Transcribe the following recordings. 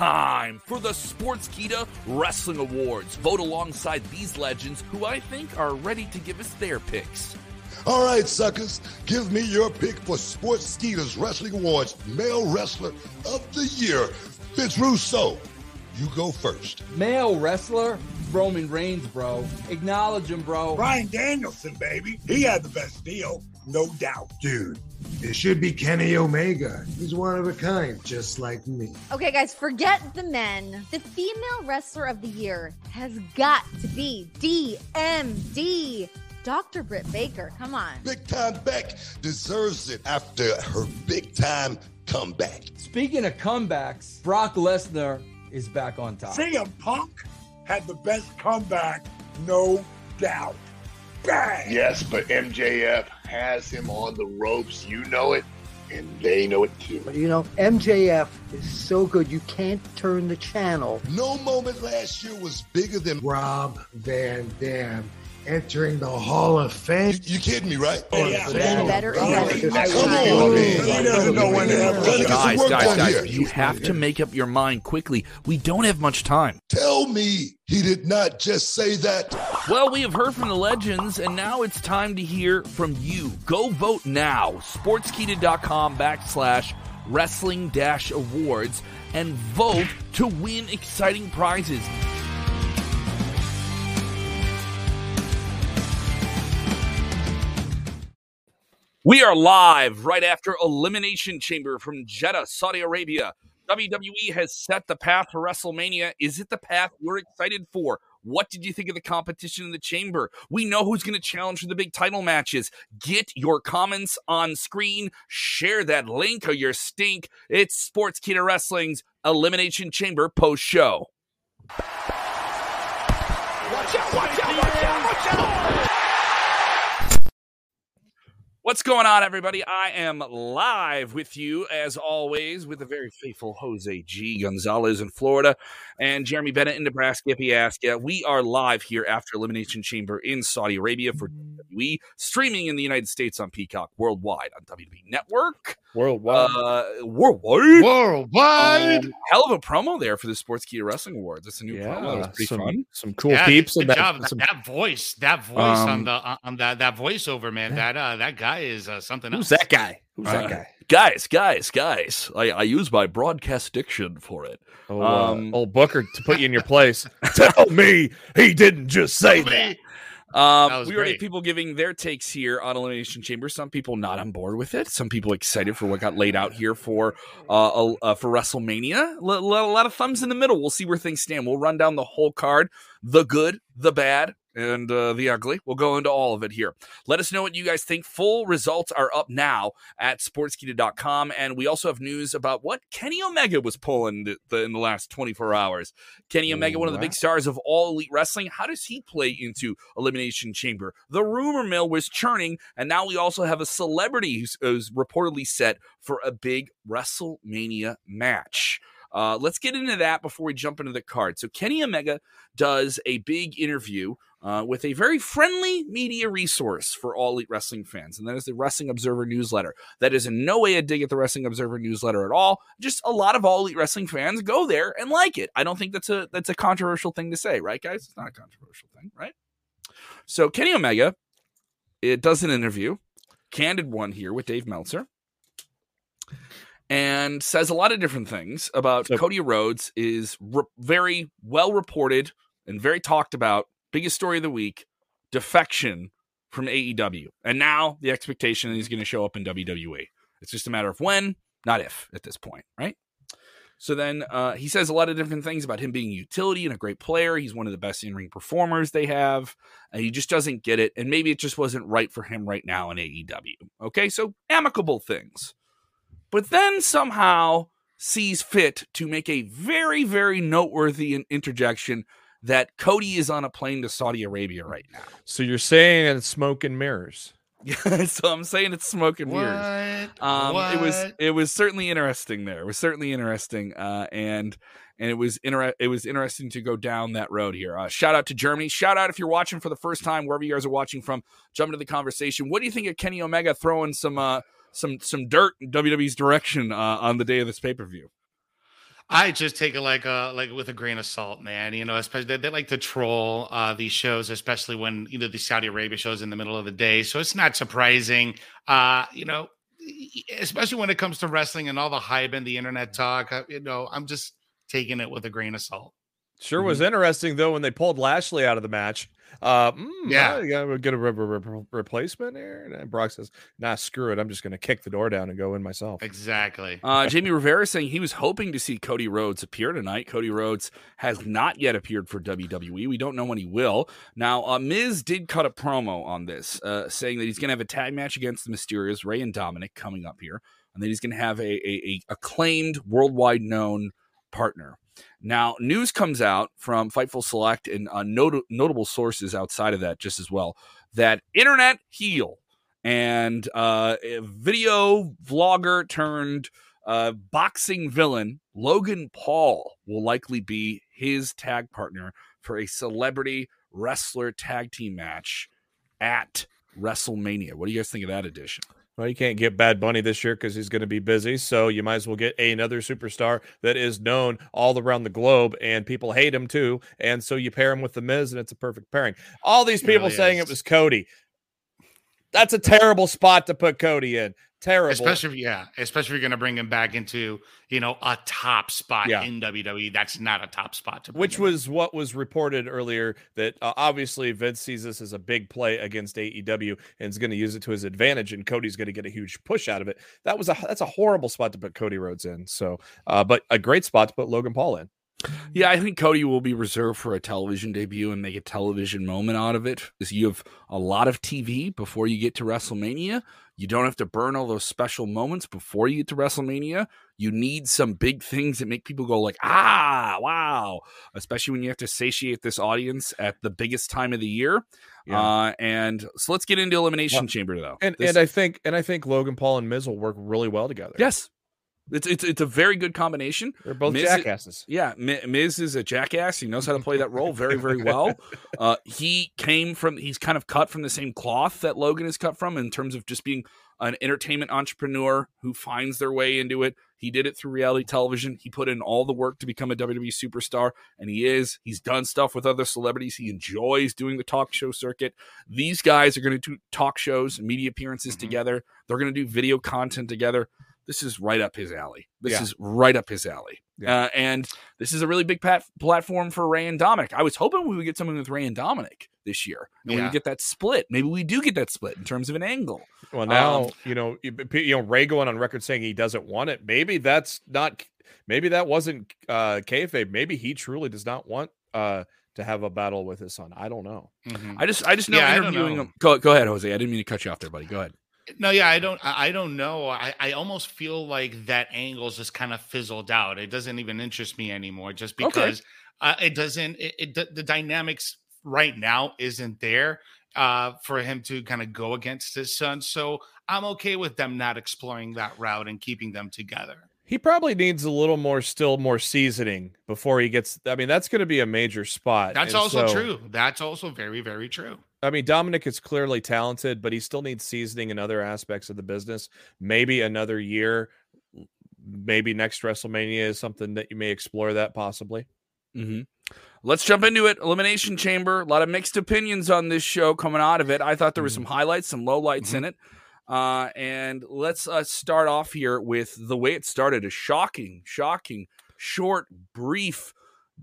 time for the Sportskeeda Wrestling Awards. Vote alongside these legends who I think are ready to give us their picks. All right, suckers, give me your pick for Sportskeeda's Wrestling Awards Male Wrestler of the Year. Vince Russo, you go first. Male wrestler, Roman Reigns, bro. Acknowledge him, bro. Bryan Danielson, baby. He had the best deal, no doubt. Dude, it should be Kenny Omega. He's one of a kind, just like me. Okay, guys, forget the men. The female wrestler of the year has got to be DMD. Dr. Britt Baker, come on. Big Time Beck deserves it after her big time comeback. Speaking of comebacks, Brock Lesnar is back on top. CM Punk had the best comeback, no doubt. Bang! Yes, but MJF has him on the ropes. You know it, and they know it too. But you know, MJF is so good, you can't turn the channel. No moment last year was bigger than Rob Van Dam entering the Hall of Fame. You, you kidding me, right? Oh, yeah, Better, oh, better, Come on, man. He doesn't know when to have Trying to get some Guys, guys, guys, here. you have to make up your mind quickly. We don't have much time. Tell me he did not just say that. Well, we have heard from the legends, and now it's time to hear from you. Go vote now. Sportskeeda.com backslash wrestling dash awards and vote to win exciting prizes. We are live right after Elimination Chamber from Jeddah, Saudi Arabia. WWE has set the path for WrestleMania. Is it the path we're excited for? What did you think of the competition in the chamber? We know who's going to challenge for the big title matches. Get your comments on screen. Share that link or your stink. It's Sportskeeda Wrestling's Elimination Chamber post show. Watch out, watch out, watch out, watch out. What's going on, everybody? I am live with you, as always, with the very faithful Jose G. Gonzalez in Florida and Jeremy Bennett in Nebraska. If he asks, yeah, we are live here after Elimination Chamber in Saudi Arabia for WWE, streaming in the United States on Peacock, worldwide on WWE Network. Worldwide. Uh, worldwide. Worldwide. Um, hell of a promo there for the Sportskeeda Wrestling Awards. It's a new promo. That was pretty some, fun. some cool Yeah, peeps. Good and that, job. some- that voice, that voice on Um, the on that that voiceover, man. That uh that guy is uh, something who's else. that guy? Who's Uh, that guy? Guys, guys, guys. I, I use my broadcast diction for it. Oh, uh, um, old Booker to put you in your place. Tell me he didn't just say that. Um, That was we already have people giving their takes here on Elimination Chamber. Some people not on board with it. Some people excited for what got laid out here for uh, uh for WrestleMania. A lot of thumbs in the middle. We'll see where things stand. We'll run down the whole card, the good, the bad, and uh, the ugly. We'll go into all of it here. Let us know what you guys think. Full results are up now at sportskeeda.com. And we also have news about what Kenny Omega was pulling the, the, in the last 24 hours. Kenny Omega, one of the big stars of all elite wrestling. How does he play into Elimination Chamber? The rumor mill was churning, and now we also have a celebrity who's, who's reportedly set for a big WrestleMania match. Uh, let's get into that before we jump into the card. So, Kenny Omega does a big interview uh, with a very friendly media resource for all elite wrestling fans, and that is the Wrestling Observer newsletter. That is in no way a dig at the Wrestling Observer newsletter at all. Just a lot of all elite wrestling fans go there and like it. I don't think that's a that's a controversial thing to say, right, guys? It's not a controversial thing, right? So Kenny Omega, it does an interview, candid one here with Dave Meltzer, and says a lot of different things about So- Cody Rhodes is re- very well reported and very talked about. Biggest story of the week: defection from AEW, and now the expectation he's going to show up in WWE. It's just a matter of when, not if, at this point, right? So then uh, he says a lot of different things about him being utility and a great player. He's one of the best in ring performers they have. And he just doesn't get it. And maybe it just wasn't right for him right now in AEW. Okay, so amicable things. But then somehow sees fit to make a very, very noteworthy interjection that Cody is on a plane to Saudi Arabia right now. So you're saying it's smoke and mirrors. Yeah, so I'm saying it's smoke and mirrors. What? Um, it was it was certainly interesting. There it was certainly interesting, uh, and and it was inter- it was interesting to go down that road here. Uh, shout out to Germany. Shout out if you're watching for the first time, wherever you guys are watching from. Jump into the conversation. What do you think of Kenny Omega throwing some uh, some some dirt in WWE's direction uh, on the day of this pay per view? I just take it like a like with a grain of salt, man. You know, especially they, they like to troll uh, these shows, especially when you know the Saudi Arabia shows in the middle of the day. So it's not surprising. Uh, you know, especially when it comes to wrestling and all the hype and the internet talk. uh, You know, I'm just taking it with a grain of salt. Sure was interesting though when they pulled Lashley out of the match. Uh, mm, Yeah. I gotta get a re- re- re- replacement here. And Brock says, "Nah, screw it. I'm just gonna kick the door down and go in myself." Exactly. Uh, Jamie Rivera saying he was hoping to see Cody Rhodes appear tonight. Cody Rhodes has not yet appeared for WWE. We don't know when he will. Now, uh, Miz did cut a promo on this, uh, saying that he's going to have a tag match against the Mysterios, Rey and Dominic, coming up here, and that he's going to have a, a, a acclaimed, worldwide known partner. Now, news comes out from Fightful Select and uh, not- notable sources outside of that, just as well, that internet heel and uh, video vlogger turned uh, boxing villain Logan Paul will likely be his tag partner for a celebrity wrestler tag team match at WrestleMania. What do you guys think of that addition? Well, you can't get Bad Bunny this year because he's going to be busy. So you might as well get another superstar that is known all around the globe, and people hate him too. And so you pair him with the Miz, and it's a perfect pairing. All these people really saying is. it was Cody. That's a terrible spot to put Cody in. Terrible. Especially, if- yeah, especially if you're going to bring him back into, you know, a top spot Yeah. in WWE. That's not a top spot to which him in. was what was reported earlier that uh, obviously Vince sees this as a big play against AEW and is going to use it to his advantage, and Cody's going to get a huge push out of it. That was a that's a horrible spot to put Cody Rhodes in. So, uh, but a great spot to put Logan Paul in. Yeah, I think Cody will be reserved for a television debut and make a television moment out of it. Because you have a lot of TV before you get to WrestleMania. You don't have to burn all those special moments before you get to WrestleMania. You need some big things that make people go like, ah, wow. Especially when you have to satiate this audience at the biggest time of the year. Yeah. Uh, and so let's get into Elimination Well, Chamber though. And This- and I think and I think Logan Paul and Miz will work really well together. yes, it's it's it's a very good combination. they're both Miz- jackasses. Yeah, Mi- Miz is a jackass. He knows how to play that role very, very well. Uh, he came from, he's kind of cut from the same cloth that Logan is cut from in terms of just being an entertainment entrepreneur who finds their way into it. He did it through reality television. He put in all the work to become a WWE superstar, and he is. He's done stuff with other celebrities. He enjoys doing the talk show circuit. These guys are going to do talk shows, media appearances Mhm. together. They're going to do video content together. This is right up his alley. This Yeah. is right up his alley. Yeah. Uh, and this is a really big pat- platform for Rey and Dominic. I was hoping we would get something with Rey and Dominic this year. And we Yeah. would get that split. Maybe we do get that split in terms of an angle. Well, now Um, you know you, you know Rey going on record saying he doesn't want it. Maybe that's not. Maybe that wasn't uh, kayfabe. Maybe he truly does not want uh, to have a battle with his son. I don't know. Mhm. I just I just know Yeah, interviewing know. him. Go, go ahead, Jose. I didn't mean to cut you off there, buddy. Go ahead. No, yeah, I don't. I don't know. I, I almost feel like that angle's just kind of fizzled out. It doesn't even interest me anymore, just Okay. because uh, it doesn't. It, it the- the dynamics right now isn't there uh, for him to kind of go against his son. So I'm okay with them not exploring that route and keeping them together. He probably needs a little more, still more seasoning before he gets. I mean, that's going to be a major spot. That's and also so- true. That's also very very true. I mean, Dominic is clearly talented, but he still needs seasoning in other aspects of the business. Maybe another year, maybe next WrestleMania is something that you may explore that possibly. Mm-hmm. Let's jump into it. Elimination Chamber. A lot of mixed opinions on this show coming out of it. I thought there was some highlights, some lowlights in it. Uh, and let's uh, start off here with the way it started. A shocking, shocking, short, brief,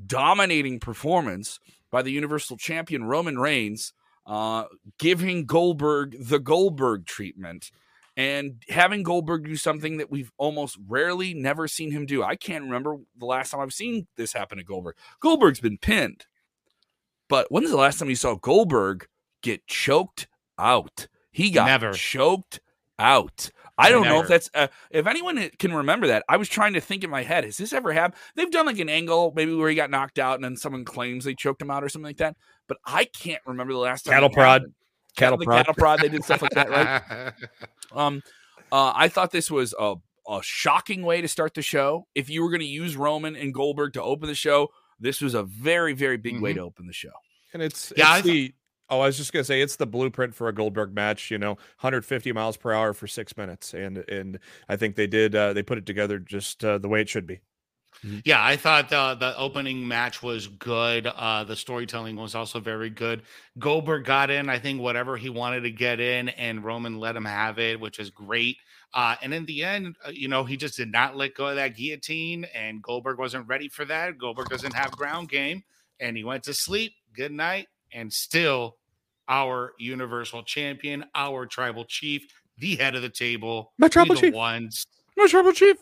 dominating performance by the Universal Champion Roman Reigns, uh, giving Goldberg the Goldberg treatment and having Goldberg do something that we've almost rarely never seen him do. I can't remember the last time I've seen this happen to Goldberg. Goldberg's been pinned. But when's the last time you saw Goldberg get choked out? He got Never. choked out. I don't know if that's uh, if anyone can remember that. I was trying to think in my head, has this ever happened? They've done like an angle maybe where he got knocked out and then someone claims they choked him out or something like that. But I can't remember the last time. Cattle prod. happened. Cattle prod. cattle prod. They did stuff like that, right? Um, uh, I thought this was a, a shocking way to start the show. If you were going to use Roman and Goldberg to open the show, this was a very, very big way Mhm. to open the show. And it's, Yeah, it's I the. Oh, I was just gonna say it's the blueprint for a Goldberg match. You know, 150 miles per hour for six minutes, and and I think they did. Uh, they put it together just uh, the way it should be. Yeah, I thought the the opening match was good. Uh, the storytelling was also very good. Goldberg got in, I think, whatever he wanted to get in, and Roman let him have it, which is great. Uh, and in the end, uh, you know, he just did not let go of that guillotine, and Goldberg wasn't ready for that. Goldberg doesn't have ground game, and he went to sleep. Good night, and still our Universal Champion, our Tribal Chief, the head of the table, My Tribal the Chief. ones, My Tribal Chief.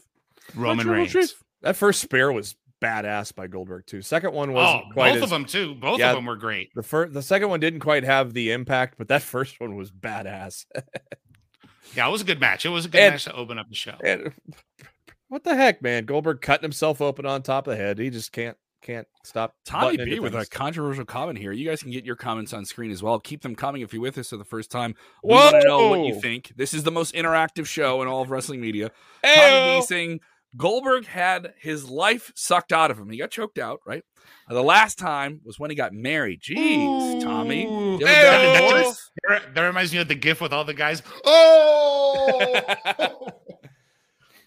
Roman Tribal Reigns. Chief. That first spear was badass by Goldberg too. Second one oh, wasn't quite both as, of them too. Both Yeah. of them were great. The first, the second one didn't quite have the impact, but that first one was badass. Yeah, it was a good match. It was a good And- match to open up the show. And what the heck, man? Goldberg cutting himself open on top of the head. He just can't can't stop. Tommy butting B into with a controversial comment here. You guys can get your comments on screen as well. Keep them coming if you're with us for the first time. We want to know what you think. This is the most interactive show in all of wrestling media. Tommy B Ayo! saying Goldberg had his life sucked out of him. He got choked out, right? The last time was when he got married. Jeez, Tommy. That, done that divorce? just- that reminds me of the gif with all the guys. Oh,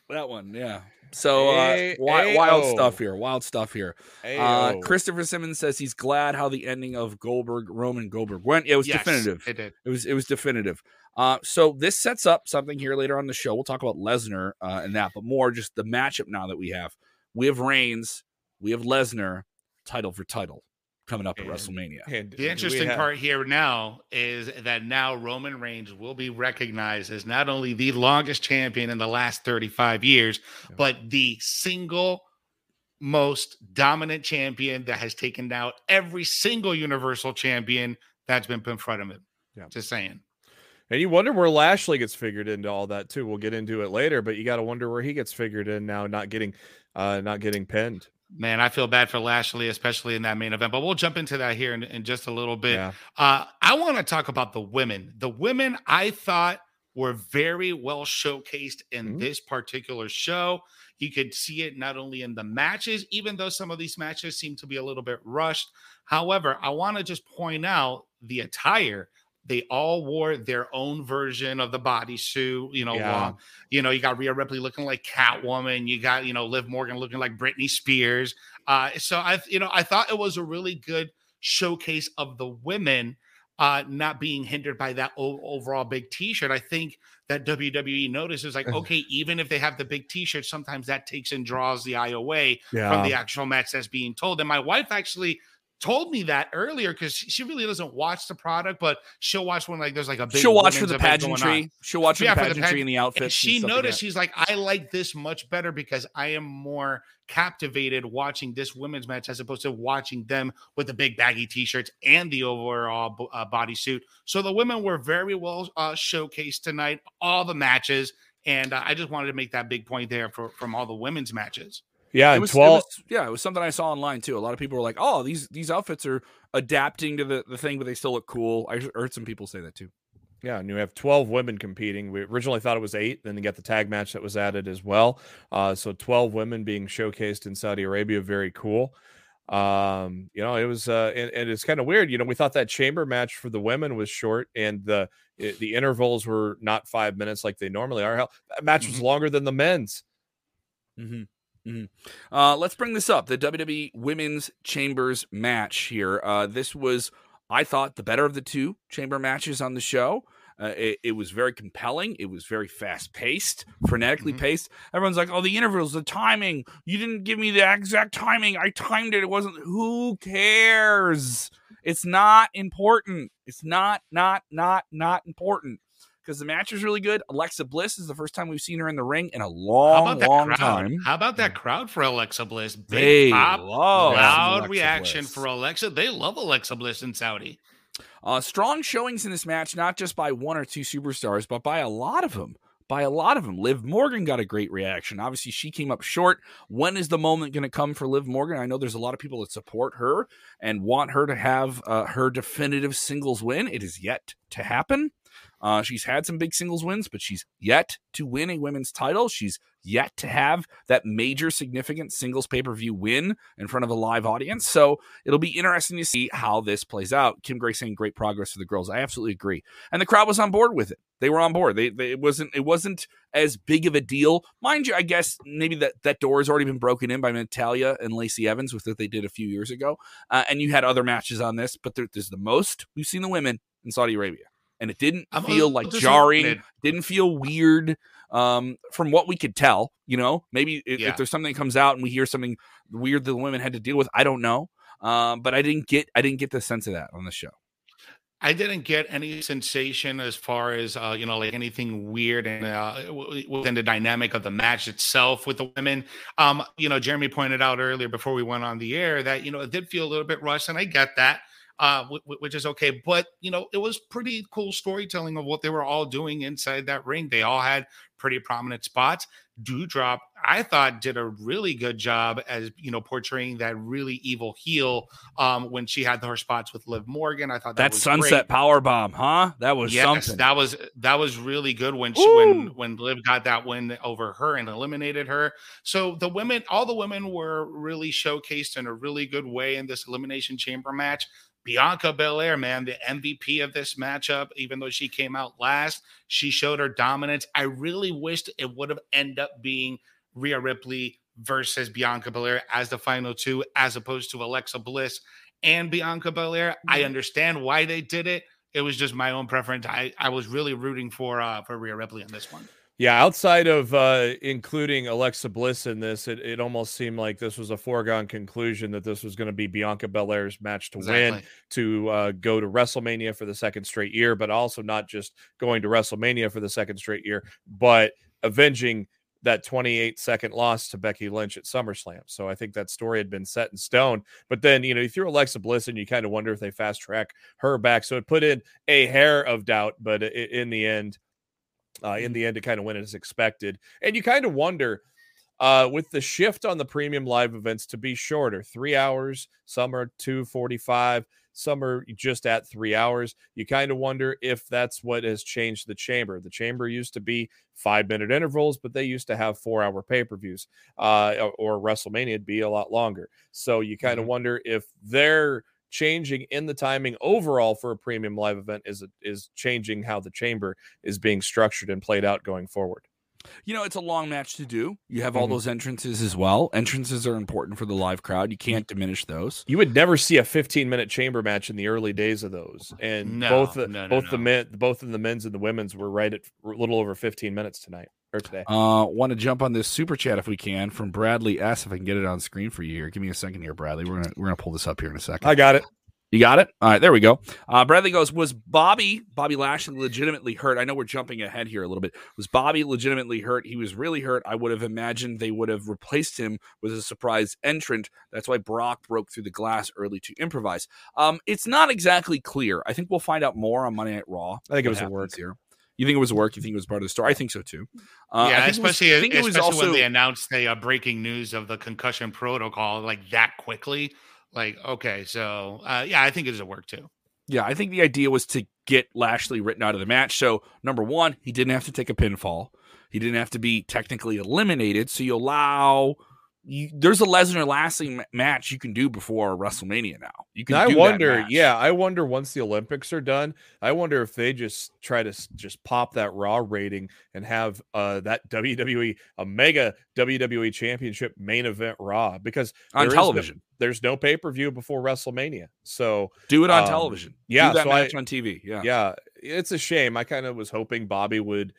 That one, yeah. So uh, Hey, wi- wild stuff here. Wild stuff here. Uh, Christopher Simmons says he's glad how the ending of Goldberg Roman Goldberg went. It was Yes, definitive. It did. It was it was definitive. Uh, so this sets up something here later on the show. We'll talk about Lesnar uh, and that, but more just the matchup now that we have. We have Reigns, we have Lesnar, title for title coming up at WrestleMania. And The interesting have- part here now is that now Roman Reigns will be recognized as not only the longest champion in the last 35 years, but the single most dominant champion that has taken out every single Universal champion that's been put in front of him. Yeah. Just saying. And you wonder where Lashley gets figured into all that too. We'll get into it later, but you got to wonder where he gets figured in now, not getting, uh, not getting pinned. Man, I feel bad for Lashley, especially in that main event, but we'll jump into that here in, in just a little bit. Yeah. Uh, I want to talk about the women. The women I thought were very well showcased in Mhm. this particular show. You could see it not only in the matches, even though some of these matches seem to be a little bit rushed. However, I want to just point out the attire. They all wore their own version of the bodysuit, you know, Yeah. long you know, you got Rhea Ripley looking like Catwoman. You got, you know, Liv Morgan looking like Britney Spears. Uh, so I, you know, I thought it was a really good showcase of the women uh, not being hindered by that o- overall big T-shirt. I think that WWE notices like, okay, even if they have the big T-shirt, sometimes that takes and draws the eye away Yeah. from the actual match that's being told. And my wife actually told me that earlier because she really doesn't watch the product, but she'll watch when like there's like a big She'll watch for the event going on. pageantry. She'll watch for Yeah, the for the pageantry page- and the and outfits. she and stuff like noticed that. she's like, I like this much better because I am more captivated watching this women's match as opposed to watching them with the big baggy t-shirts and the overall uh, bodysuit. So the women were very well uh, showcased tonight, all the matches, and uh, I just wanted to make that big point there for from all the women's matches. Yeah. It And was, it was- yeah, it was something I saw online too. A lot of people were like, "Oh, these these outfits are adapting to the, the thing, but they still look cool." I heard some people say that too. Yeah, and you have 12 women competing. We originally thought it was eight, then you got the tag match that was added as well. Uh, so 12 women being showcased in Saudi Arabia, very cool. Um, you know, it was, uh, and, and it's kind of weird. You know, we thought that chamber match for the women was short, and the it, the intervals were not five minutes like they normally are. Hell, that match was longer than the men's. Mm-hmm. Mm-hmm. Uh, let's bring this up. The WWE Women's Chambers match here. Uh, this was, I thought, the better of the two chamber matches on the show. Uh, it, it was very compelling. It was very fast paced, frenetically paced. Everyone's like, "Oh, the intervals, the timing. You didn't give me the exact timing. I timed it. It wasn't. Who cares? It's not important. It's not, not, not, not important." Because the match is really good. Alexa Bliss is the first time we've seen her in the ring in a long, long crowd? time. How about that crowd for Alexa Bliss? Big They pop, love loud Alexa reaction Bliss. for Alexa. They love Alexa Bliss in Saudi. Uh, strong showings in this match, not just by one or two superstars, but by a lot of them. By a lot of them. Liv Morgan got a great reaction. Obviously, she came up short. When is the moment going to come for Liv Morgan? I know there's a lot of people that support her and want her to have uh, her definitive singles win. It is yet to happen. Uh, she's had some big singles wins, but she's yet to win a women's title. She's yet to have that major significant singles pay per view win in front of a live audience. So it'll be interesting to see how this plays out. Kim Gray saying great progress for the girls. I absolutely agree, and the crowd was on board with it. They were on board. They, they it wasn't it wasn't as big of a deal, mind you. I guess maybe that that door has already been broken in by Natalya and Lacey Evans with what they did a few years ago, uh, and you had other matches on this, but there, this is the most we've seen the women in Saudi Arabia and it didn't I'm feel like jarring didn't feel weird um from what we could tell you know maybe if, Yeah. if there's something that comes out and we hear something weird that the women had to deal with i don't know um but i didn't get i didn't get the sense of that on the show I didn't get any sensation as far as uh, you know, like anything weird and uh, within the dynamic of the match itself with the women. Um, you know, Jeremy pointed out earlier before we went on the air that you know it did feel a little bit rushed, and I get that, uh, wh- wh- which is okay. But you know, it was pretty cool storytelling of what they were all doing inside that ring. They all had pretty prominent spots. Doudrop, I thought, did a really good job as you know portraying that really evil heel um, when she had her spots with Liv Morgan. I thought that, that sunset great. power bomb huh that was yes, something that was that was really good when she when when Liv got that win over her and eliminated her. So the women, all the women were really showcased in a really good way in this elimination chamber match. Bianca Belair, man, the MVP of this matchup, even though she came out last, she showed her dominance. I really wished it would have ended up being Rhea Ripley versus Bianca Belair as the final two, as opposed to Alexa Bliss and Bianca Belair. I understand why they did it. It was just my own preference. I, I was really rooting for uh for Rhea Ripley in this one. Yeah, outside of uh, including Alexa Bliss in this, it, it almost seemed like this was a foregone conclusion that this was going to be Bianca Belair's match to win to uh, go to WrestleMania for the second straight year, but also not just going to WrestleMania for the second straight year, but avenging that 28 second loss to Becky Lynch at SummerSlam. So I think that story had been set in stone. But then, you know, you threw Alexa Bliss and you kind of wonder if they fast track her back. So it put in a hair of doubt, but in the end, uh, in the end, it kind of went as expected. And you kind of wonder uh, with the shift on the premium live events to be shorter, three hours, some are 245, some are just at three hours. You kind of wonder if that's what has changed the chamber. The chamber used to be five minute intervals, but they used to have four hour pay per views, uh, or, or WrestleMania would be a lot longer. So you kind of wonder if they're changing in the timing overall for a premium live event is is changing how the chamber is being structured and played out going forward. You know, it's a long match to do. You have all Mhm. those entrances as well. Entrances are important for the live crowd. You can't diminish those. You would never see a 15 minute chamber match in the early days of those, and No, both the, no, no, both the men, both in the men's and the women's were right at a little over 15 minutes tonight or today. Uh, want to jump on this super chat if we can from Bradley S. If I can get it on screen for you here. Give me a second here, Bradley. We're gonna we're gonna pull this up here in a second. I got it. You got it? All right, there we go. Uh, Bradley goes, Was Bobby, Bobby Lashley legitimately hurt? I know we're jumping ahead here a little bit. Was Bobby legitimately hurt? He was really hurt. I would have imagined they would have replaced him with a surprise entrant. That's why Brock broke through the glass early to improvise. Um, it's not exactly clear. I think we'll find out more on Monday Night Raw. I think it was a happens work. here. You think it was a work? You think it was part of the story? I think so too. Uh, I yeah, think it was- especially I think it was especially also when they announced the uh, breaking news of the concussion protocol like that quickly. Like, okay, so uh, yeah, I think it a work too. Yeah, I think the idea was to get Lashley written out of the match. So, number one, he didn't have to take a pinfall. He didn't have to be technically eliminated. So, you allow. You, there's a Lesnar ma- match you can do before WrestleMania now. You can. I wonder, yeah, I wonder once the Olympics are done, I wonder if they just try to just pop that Raw rating and have uh that WWE a mega WWE Championship main event Raw because on is no- television. there's no pay per view before WrestleMania, so do it on um, television. yeah, do that so match I- on TV. Yeah. yeah, it's a shame. I kind of was hoping Bobby would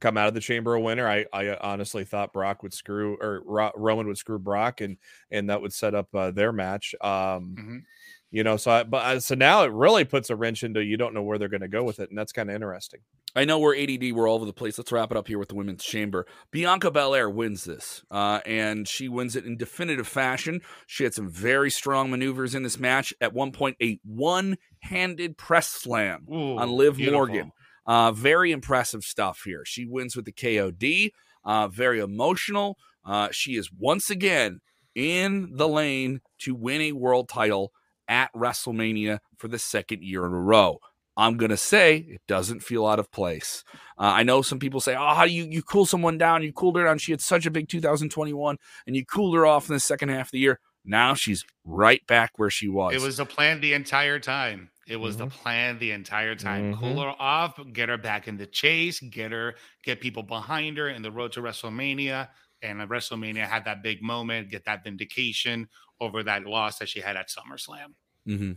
come out of the chamber a winner. I, I honestly thought Brock would screw or Ro- Roman would screw Brock and and that would set up uh, their match. Um, Mhm. you know, so I, but uh, so now it really puts a wrench into you don't know where they're going to go with it, and that's kind of interesting. I know we're ADD, we're all over the place. Let's wrap it up here with the women's chamber. Bianca Belair wins this, uh, and she wins it in definitive fashion. She had some very strong maneuvers in this match. At one point, a one-handed press slam Ooh, on Liv beautiful. Morgan. Uh, very impressive stuff here. She wins with the KOD. Uh, very emotional. Uh, she is once again in the lane to win a world title at WrestleMania for the second year in a row. I'm gonna say it doesn't feel out of place. Uh, I know some people say, "Oh, how do you you cool someone down? You cooled her down. She had such a big 2021, and you cooled her off in the second half of the year. Now she's right back where she was. It was a plan the entire time. It was Mm-hmm. the plan the entire time. Mhm. Cool her off, get her back in the chase, get her, get people behind her in the road to WrestleMania. And at WrestleMania had that big moment, get that vindication over that loss that she had at SummerSlam. hmm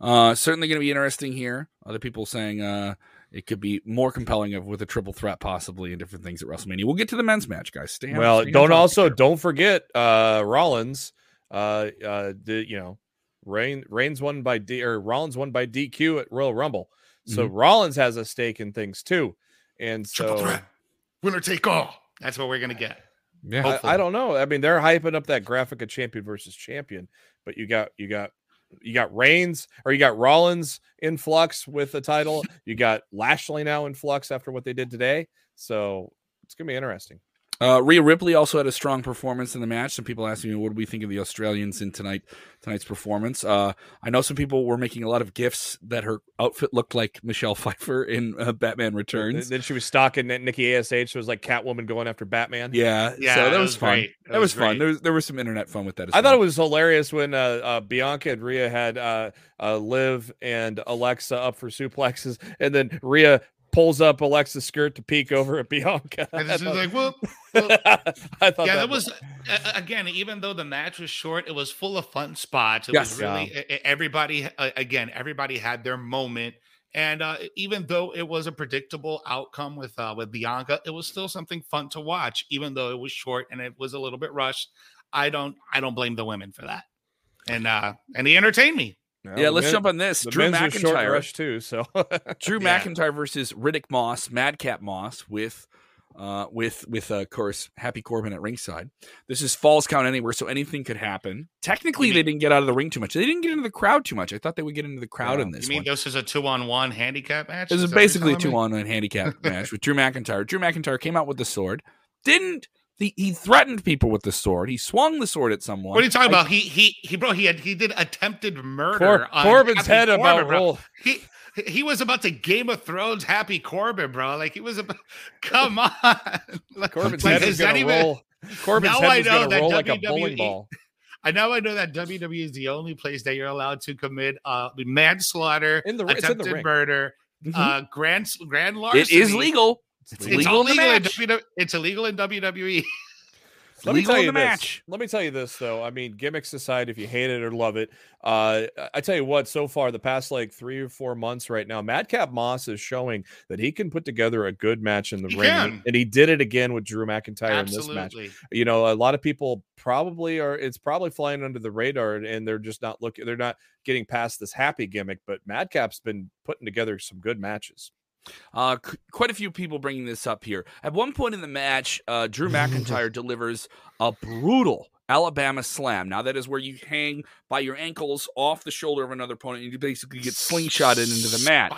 Uh, certainly going to be interesting here. Other people saying uh, it could be more compelling of with a triple threat possibly and different things at WrestleMania. We'll get to the men's match, guys. Stay Well, stay don't also don't forget uh Rollins. Uh, uh, the you know, Reign Reigns won by D or Rollins won by DQ at Royal Rumble. So Mm-hmm. Rollins has a stake in things too, and so winner take all. That's what we're gonna get. Yeah, I, I don't know. I mean, they're hyping up that graphic of champion versus champion, but you got you got you got Reigns or you got Rollins in flux with the title. You got Lashley now in flux after what they did today. So it's gonna be interesting. Uh, Rhea Ripley also had a strong performance in the match. Some people asking me, "What do we think of the Australians in tonight tonight's performance?" Uh, I know some people were making a lot of gifs that her outfit looked like Michelle Pfeiffer in uh, Batman Returns. And Then she was stalking Nikki Ash. So it was like Catwoman going after Batman. Yeah, Yeah, so that, that was, was fun. great. That, That was, was fun. There was there was some internet fun with that. As I well. thought it was hilarious when uh, uh, Bianca and Rhea had uh, uh, Liv and Alexa up for suplexes, and then Rhea pulls up Alexa's skirt to peek over at Bianca. And I it's just thought- like, whoop. I thought yeah, that that was uh, again. Even though the match was short, it was full of fun spots. It Yes. was really e- everybody. Uh, again, everybody had their moment, and uh, even though it was a predictable outcome with uh, with Bianca, it was still something fun to watch. Even though it was short and it was a little bit rushed, I don't I don't blame the women for that, and uh and he entertained me. Well, yeah, let's men- jump on this. The Drew men's was short and McIntyre. rush too. So Drew Yeah. McIntyre versus Riddick Moss, Madcap Moss with uh with with uh, of course Happy Corbin at ringside. This is falls count anywhere, so anything could happen. Technically, You they didn't get out of the ring too much. They didn't get into the crowd too much. I thought they would get into the crowd Yeah. in this You mean one. this is a two on one handicap match? This is that basically a two on one handicap match with Drew McIntyre. Drew McIntyre came out with the sword. Didn't he, he threatened people with the sword. He swung the sword at someone. What are you talking I- about? He he he bro. He had he did attempted murder. Cor- on Corbin's Happy head Corbin, about roll. He he was about to Game of Thrones Happy Corbin, bro. Like he was about. Come on, Like- Corbin's like, head is is gonna even- roll. Corbin's Now head I know gonna that roll like a WWE bowling ball. I now I know that WWE is the only place that you're allowed to commit uh manslaughter, In the it's in the attempted murder, Mhm. uh grand grand larceny. it is legal. It's, It's legal in illegal in match. WWE. It's illegal in. WWE. It's Let me tell in you the this. match. Let me tell you this though. I mean, gimmicks aside, if you hate it or love it, uh, I tell you what. So far, the past like three or four months, right now, Madcap Moss is showing that he can put together a good match in the He ring, can. and he did it again with Drew McIntyre in this match. You know, a lot of people probably are. It's probably flying under the radar, and they're just not looking. They're not getting past this happy gimmick. But Madcap's been putting together some good matches. Uh, c- quite a few people bringing this up here. At one point in the match, uh, Drew McIntyre delivers a brutal Alabama slam. Now that is where you hang by your ankles off the shoulder of another opponent, and you basically get slingshotted into the mat.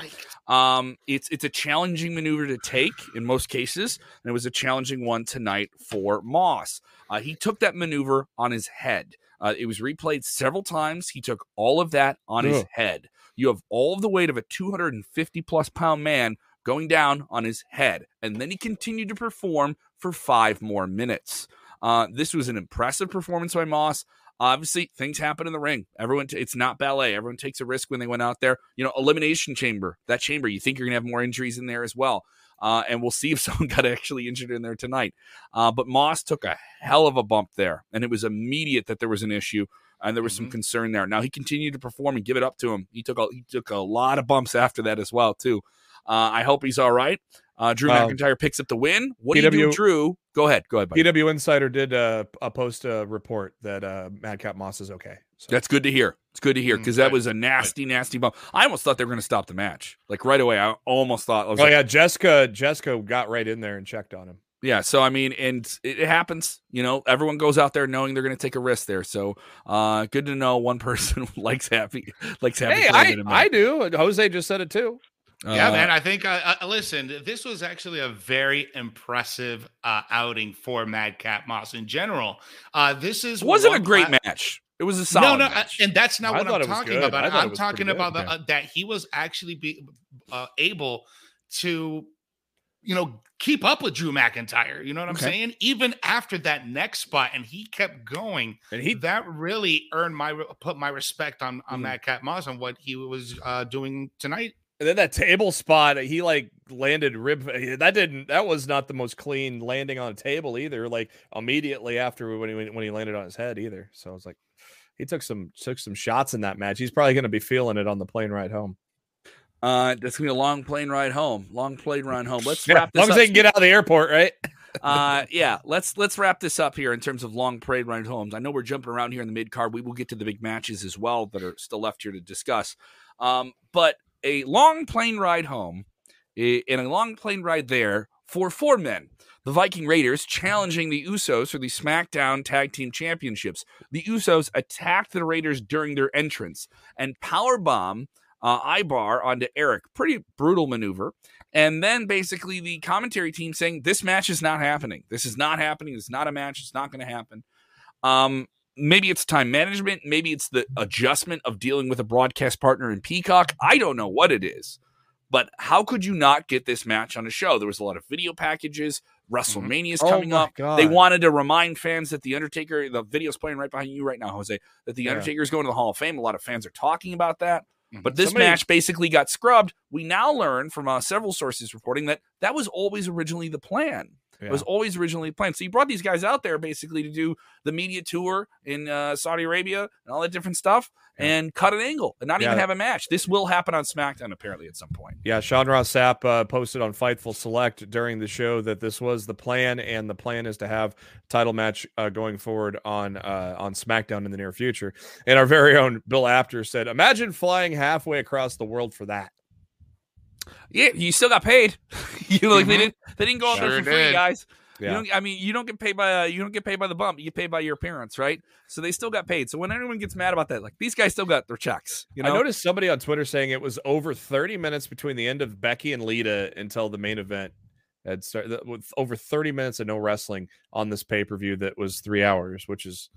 Um, it's it's a challenging maneuver to take in most cases, and it was a challenging one tonight for Moss. Uh, he took that maneuver on his head. Uh, it was replayed several times. He took all of that on his head. You have all of the weight of a 250 plus pound man going down on his head, and then he continued to perform for five more minutes. Uh, this was an impressive performance by Moss. Obviously, things happen in the ring. Everyone, t- it's not ballet. Everyone takes a risk when they went out there. You know, elimination chamber. That chamber, you think you're gonna have more injuries in there as well. Uh, and we'll see if someone got actually injured in there tonight. Uh, but Moss took a hell of a bump there, and it was immediate that there was an issue and there was some Mhm. concern there. Now he continued to perform and give it up to him. He took a, he took a lot of bumps after that as well too. Uh, I hope he's all right. Uh, Drew Um, McIntyre picks up the win. What do you do, Drew? Go ahead. Go ahead. buddy. PW Insider did uh, a post a report that uh, Madcap Moss is okay. So. That's good to hear. It's good to hear Mm, because that good, was a nasty, nasty bump. I almost thought they were going to stop the match. Like right away, I almost thought. I was Oh like, yeah, Jessika Jessika got right in there and checked on him. Yeah, so I mean, and it, it happens. You know, everyone goes out there knowing they're going to take a risk there. So, uh, good to know one person likes happy, likes happy. Hey, I, I do. Jose just said it too. Yeah, Uh, man. I think. Uh, uh, listen, this was actually a very impressive uh, outing for Madcap Moss in general. Uh, this is wasn't a great pla- match. It was a solid. no, no, match. and that's not I what I'm talking about. I thought it I'm talking about good. the, uh, that he was actually be uh, able to, you know, keep up with Drew McIntyre. You know what I'm saying? Even after that next spot, and he kept going. And he that really earned my put my respect on on Mhm. Madcap Moss on what he was uh, doing tonight. And then that table spot, he like landed rib. That didn't. That was not the most clean landing on a table either. Like immediately after when he when he landed on his head either. So I was like, he took some took some shots in that match. He's probably going to be feeling it on the plane ride home. Uh, that's gonna be a long plane ride home. Long plane ride home. Let's Yeah, wrap this. as long as they can get out of the airport, right? uh yeah let's let's wrap this up here in terms of long parade ride homes i know we're jumping around here in the mid card we will get to the big matches as well that are still left here to discuss um but a long plane ride home and a long plane ride there for four men the Viking Raiders challenging the Usos for the SmackDown Tag Team Championships. The Usos attacked the Raiders during their entrance and powerbomb uh, Ivar onto Eric. Pretty brutal maneuver. And then basically the commentary team saying this match is not happening. This is not happening. It's not a match. It's not going to happen. Um, maybe it's time management. Maybe it's the adjustment of dealing with a broadcast partner in Peacock. I don't know what it is. But how could you not get this match on a show? There was a lot of video packages. WrestleMania is Oh coming my up. God. They wanted to remind fans that the Undertaker, the video's playing right behind you right now, Jose, that the Yeah. Undertaker is going to the Hall of Fame. A lot of fans are talking about that. Mhm. But this Somebody- match basically got scrubbed. We now learn from uh, several sources reporting that that was always originally the plan. It was always originally planned. So you brought these guys out there basically to do the media tour in uh, Saudi Arabia and all that different stuff and cut an angle and not even have a match. This will happen on SmackDown apparently at some point. Yeah, Sean Ross Sapp uh, posted on Fightful Select during the show that this was the plan, and the plan is to have title match uh, going forward on uh, on SmackDown in the near future. And our very own Bill Apter said, "Imagine flying halfway across the world for that." Yeah, you still got paid. you know, like they Mhm. didn't they didn't go out there Sure for free, did. guys. You Yeah, don't, I mean, you don't get paid by uh, you don't get paid by the bump. You get paid by your appearance, right? So they still got paid. So when anyone gets mad about that, like these guys still got their checks. You know, I noticed somebody on Twitter saying it was over 30 minutes between the end of Becky and Lita until the main event had started. With over 30 minutes of no wrestling on this pay per view that was three hours, which is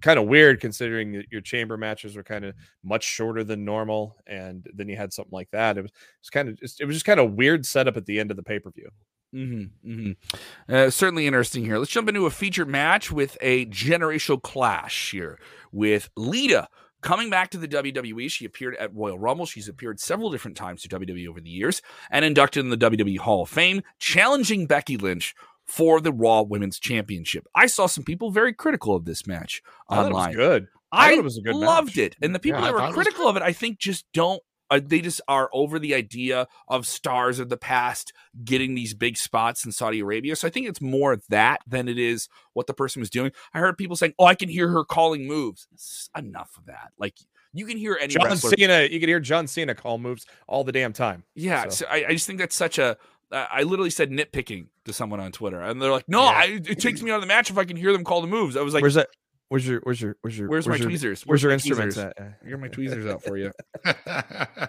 kind of weird considering your chamber matches were kind of much shorter than normal, and then you had something like that. It was, it was kind of just, it was just kind of weird setup at the end of the pay per view. Mm-hmm, mm-hmm. Uh, certainly interesting here. Let's jump into a featured match with a generational clash here with Lita coming back to the WWE. She appeared at Royal Rumble. She's appeared several different times to WWE over the years and inducted in the WWE Hall of Fame, challenging Becky Lynch for the Raw Women's Championship. I saw some people very critical of this match I thought it online. was good. I I, thought it was a good loved match. it, and the people Yeah, that were thought it critical of it, I think, just don't. Uh, they just are over the idea of stars of the past getting these big spots in Saudi Arabia. So I think it's more that than it is what the person was doing. I heard people saying, "Oh, I can hear her calling moves." S- Enough of that. Like you can hear any John wrestler. Cena, you can hear John Cena call moves all the damn time. Yeah, So- so I, I just think that's such a. I literally said nitpicking to someone on Twitter, and they're like, "No, Yeah. I, it takes me out of the match if I can hear them call the moves." I was like, where's that? Where's your? Where's your? Where's your? "Where's, my your, tweezers? Where's your my instruments tweezers? at? Here are my tweezers out for you."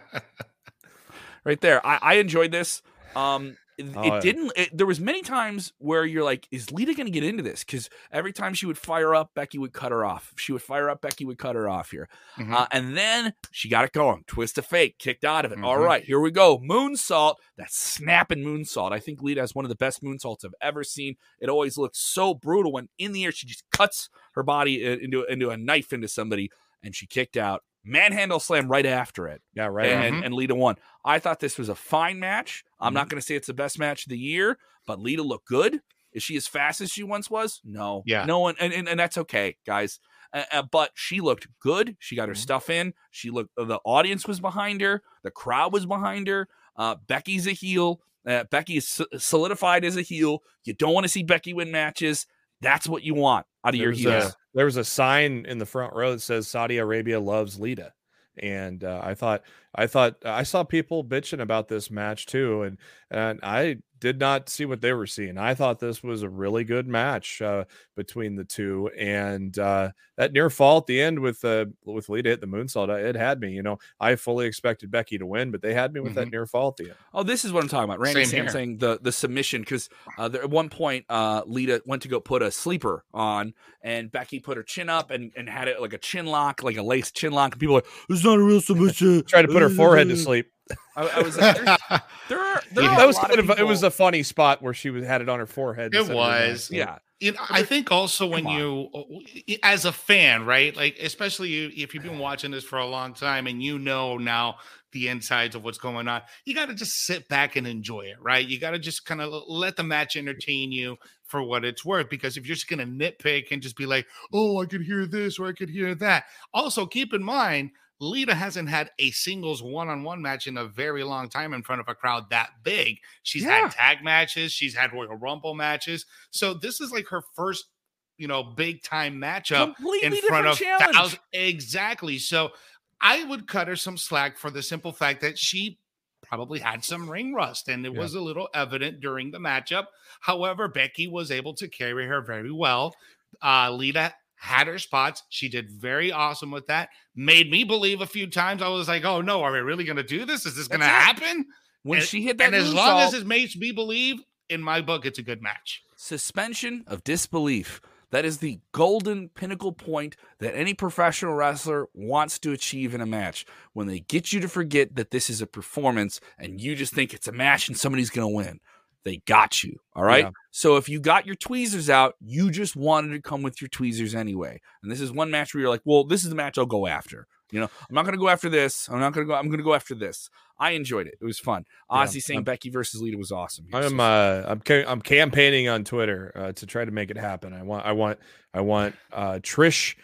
Right there. I, I enjoyed this. Um, it, Oh, it didn't. It, there was many times where you're like, "Is Lita going to get into this?" Because every time she would fire up, Becky would cut her off. She would fire up, Becky would cut her off here. Mhm. Uh, and then she got it going. Twist of fate, kicked out of it. All Mhm. right, here we go. Moonsault. That snapping moonsault. I think Lita has one of the best moonsaults I've ever seen. It always looks so brutal when in the air she just cuts her body into into a knife into somebody, and she kicked out. Manhandle slam right after it Yeah, right. and, Mhm. and Lita won. I thought this was a fine match. I'm Mm-hmm. not going to say it's the best match of the year, but Lita looked good. Is she as fast as she once was? No. Yeah. No one, and, and, and that's okay, guys. Uh, uh, but she looked good. She got her Mm-hmm. stuff in. She looked. The audience was behind her. The crowd was behind her. Uh, Becky's a heel. Uh, Becky is solidified as a heel. You don't want to see Becky win matches. That's what you want out of there your was, heels. There was a sign in the front row that says Saudi Arabia loves Lita. And uh, I thought, I thought, I saw people bitching about this match too, and and I did not see what they were seeing. I thought this was a really good match uh, between the two, and uh, that near fall at the end with uh, with Lita hit the moonsault, uh, it had me. You know, I fully expected Becky to win, but they had me with that near fall at the end. Oh, this is what I'm talking about. Randy Same Sam saying the the submission because uh, at one point uh, Lita went to go put a sleeper on, and Becky put her chin up and, and had it like a chin lock, like a lace chin lock. And people were like, "It's not a real submission." Tried to put her forehead to sleep. I, I was like, "There's- there are there are that a was lot kind of, it was a funny spot where she was had it on her forehead. It instead her was. yeah. You know, I think also when Come you, as a fan, right? Like, especially you, if you've been watching this for a long time and you know now the insides of what's going on, you got to just sit back and enjoy it, right? You got to just kind of let the match entertain you for what it's worth. Because if you're just going to nitpick and just be like, oh, I could hear this or I could hear that. Also, keep in mind, Lita hasn't had a singles one-on-one match in a very long time in front of a crowd that big. She's Yeah. had tag matches, she's had Royal Rumble matches. So this is like her first, you know, big time matchup Completely in front of thousands. Exactly. So I would cut her some slack for the simple fact that she probably had some ring rust and it Yeah. was a little evident during the matchup. However, Becky was able to carry her very well. Uh, Lita had her spots. She did very awesome with that. Made me believe a few times. I was like, oh no, are we really going to do this? Is this going to happen? When and, she hit that and as long as it makes me believe, in my book, it's a good match. suspension of disbelief. That is the golden pinnacle point that any professional wrestler wants to achieve in a match. When they get you to forget that this is a performance and you just think it's a match and somebody's going to win, they got you. All right. Yeah. So if you got your tweezers out, you just wanted to come with your tweezers anyway. And this is one match where you're like, well, this is the match I'll go after. You know, I'm not going to go after this. I'm not going to go. I'm going to go after this. I enjoyed it. It was fun. Yeah. Ozzy saying I'm- Becky versus Lita was awesome. here. I'm So- uh I'm ca- I'm campaigning on Twitter uh, to try to make it happen. I want I want I want uh Trish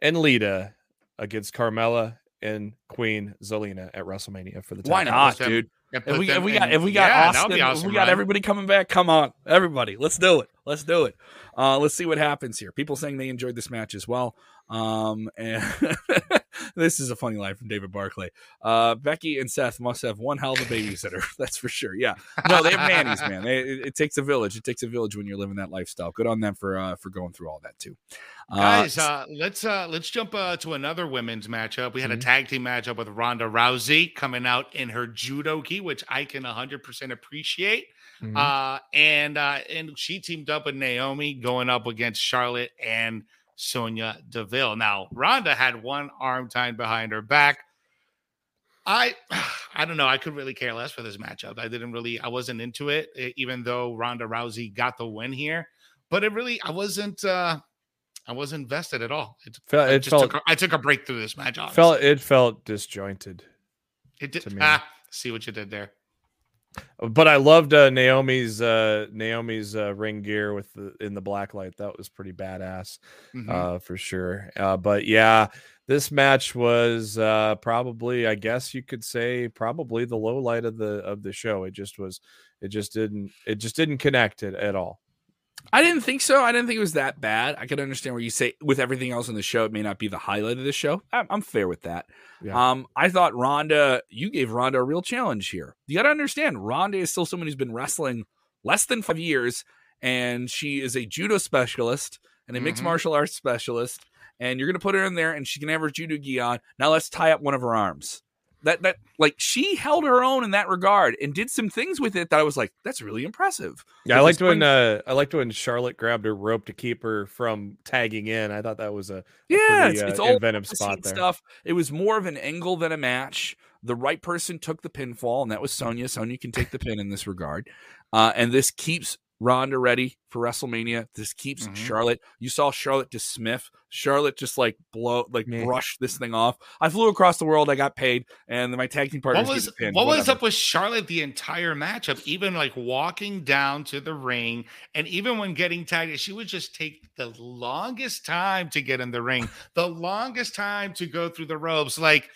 and Lita against Carmella and Queen Zelina at WrestleMania for the time. Why not, dude? And If we, if we got if we got Yeah, Austin, awesome, we got right? everybody coming back, come on, everybody, let's do it. Let's do it. Uh, let's see what happens here. People saying they enjoyed this match as well. Um, and this is a funny line from David Barclay. Uh, Becky and Seth must have one hell of a babysitter. That's for sure. Yeah, no, they have nannies, man. They, it, it takes a village. It takes a village when you're living that lifestyle. Good on them for uh, for going through all that too. Uh, Guys, uh, let's uh, let's jump uh, to another women's matchup. We had Mhm. a tag team matchup with Ronda Rousey coming out in her judo gi, which I can 100% appreciate. Mhm. Uh, and uh, and she teamed up with Naomi going up against Charlotte and Sonya Deville. Now, Ronda had one arm tied behind her back. I I don't know. I could really care less for this matchup. I didn't really. I wasn't into it, even though Ronda Rousey got the win here. But it really, I wasn't. uh I wasn't invested at all. It, Fel- I it just felt- took a, I took a break through this match. Honestly. felt it felt disjointed. it did. to me. Ah, see what you did there. But I loved uh, Naomi's uh, Naomi's uh, ring gear with the in the black light. That was pretty badass, Mhm. uh, for sure. Uh, but yeah, this match was uh, probably, I guess you could say, probably the low light of the of the show. It just was, it just didn't, it just didn't connect it at all. I didn't think so. I didn't think it was that bad. I could understand where you say with everything else in the show, it may not be the highlight of the show. I'm, I'm fair with that. Yeah. Um, I thought Ronda, you gave Ronda a real challenge here. You got to understand, Ronda is still someone who's been wrestling less than five years, and she is a judo specialist and a mixed Mhm. martial arts specialist. And you're going to put her in there, and she can have her judo gi on. Now let's tie up one of her arms. That that like she held her own in that regard and did some things with it that I was like, that's really impressive. Yeah, I liked when uh, I liked when Charlotte grabbed her rope to keep her from tagging in. I thought that was a, a Yeah, pretty, it's, uh, it's old inventive spot there. stuff. It was more of an angle than a match. The right person took the pinfall, and that was Sonya. Sonya can take the pin in this regard, uh, and this keeps Ronda ready for WrestleMania. This keeps Mhm. Charlotte. You saw Charlotte to Smith. Charlotte just like blow, like Yeah. brush this thing off. I flew across the world. I got paid, and my tag team partners What was get the pin. what was up with Charlotte the entire matchup? Even like walking down to the ring, and even when getting tagged, she would just take the longest time to get in the ring, the longest time to go through the ropes. Like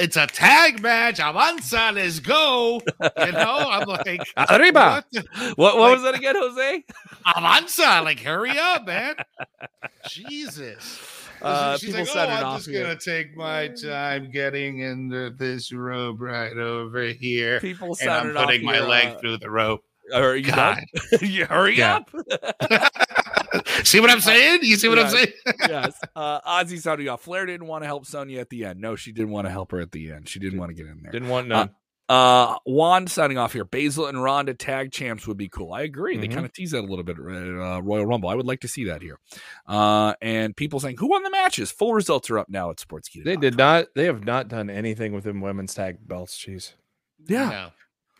it's a tag match. Avanza, let's go. You know, I'm like, Arriba. what What, what like- was that again, Jose? Avanza, like hurry up, man. Jesus. Uh, She's like, oh, I'm just here. gonna take my time getting into this rope right over here, People and I'm putting my here, leg uh, through the rope. Are you done? you hurry up. See what I'm saying? You see what I'm saying? yes. Uh, Ozzy sounding off. Flair didn't want to help Sonya at the end. No, she didn't want to help her at the end. She didn't want to get in there. Didn't want Uh, none. Uh, Juan signing off here. Baszler and Ronda tag champs would be cool. I agree. They Mhm. kind of tease that a little bit. Uh, Royal Rumble. I would like to see that here. Uh, and people saying who won the matches. Full results are up now at Sportskeeda. they did not. They have not done anything with them women's tag belts. Jeez, Yeah. No.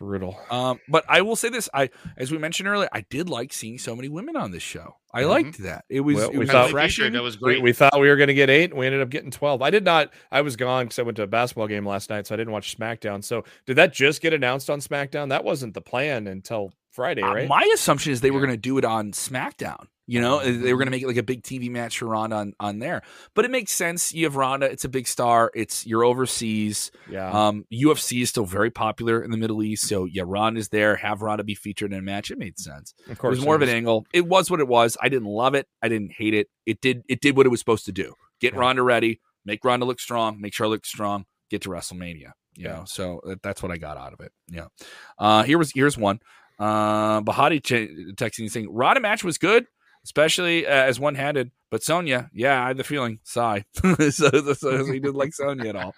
Brutal. Um, but I will say this: I, as we mentioned earlier, I did like seeing so many women on this show. I Mhm. liked that. It was, Well, it we was thought- refreshing. That was We, great. we thought we were going to get eight, and we ended up getting twelve. I did not. I was gone because I went to a basketball game last night, so I didn't watch SmackDown. So did that just get announced on SmackDown? That wasn't the plan until Friday, Uh, right? my assumption is they were going to do it on SmackDown. You know, they were going to make it like a big TV match for Ronda on, on there. But it makes sense. You have Ronda; it's a big star. It's you're overseas. yeah. Um, UFC is still very popular in the Middle East, so yeah, Ronda's there. Have Ronda be featured in a match. It made sense. of course, It was more of an angle. It was what it was. I didn't love it. I didn't hate it. It did. It did what it was supposed to do. Get Yeah. Ronda ready. Make Ronda look strong. Make Charlotte look strong. Get to WrestleMania. You Yeah. know, so that's what I got out of it. Yeah. Uh, here was here's one. Uh, Bahati ch- texting saying Ronda match was good, especially uh, as one handed. But Sonya, yeah, I had the feeling. Sigh. so, so, so he didn't like Sonya at all.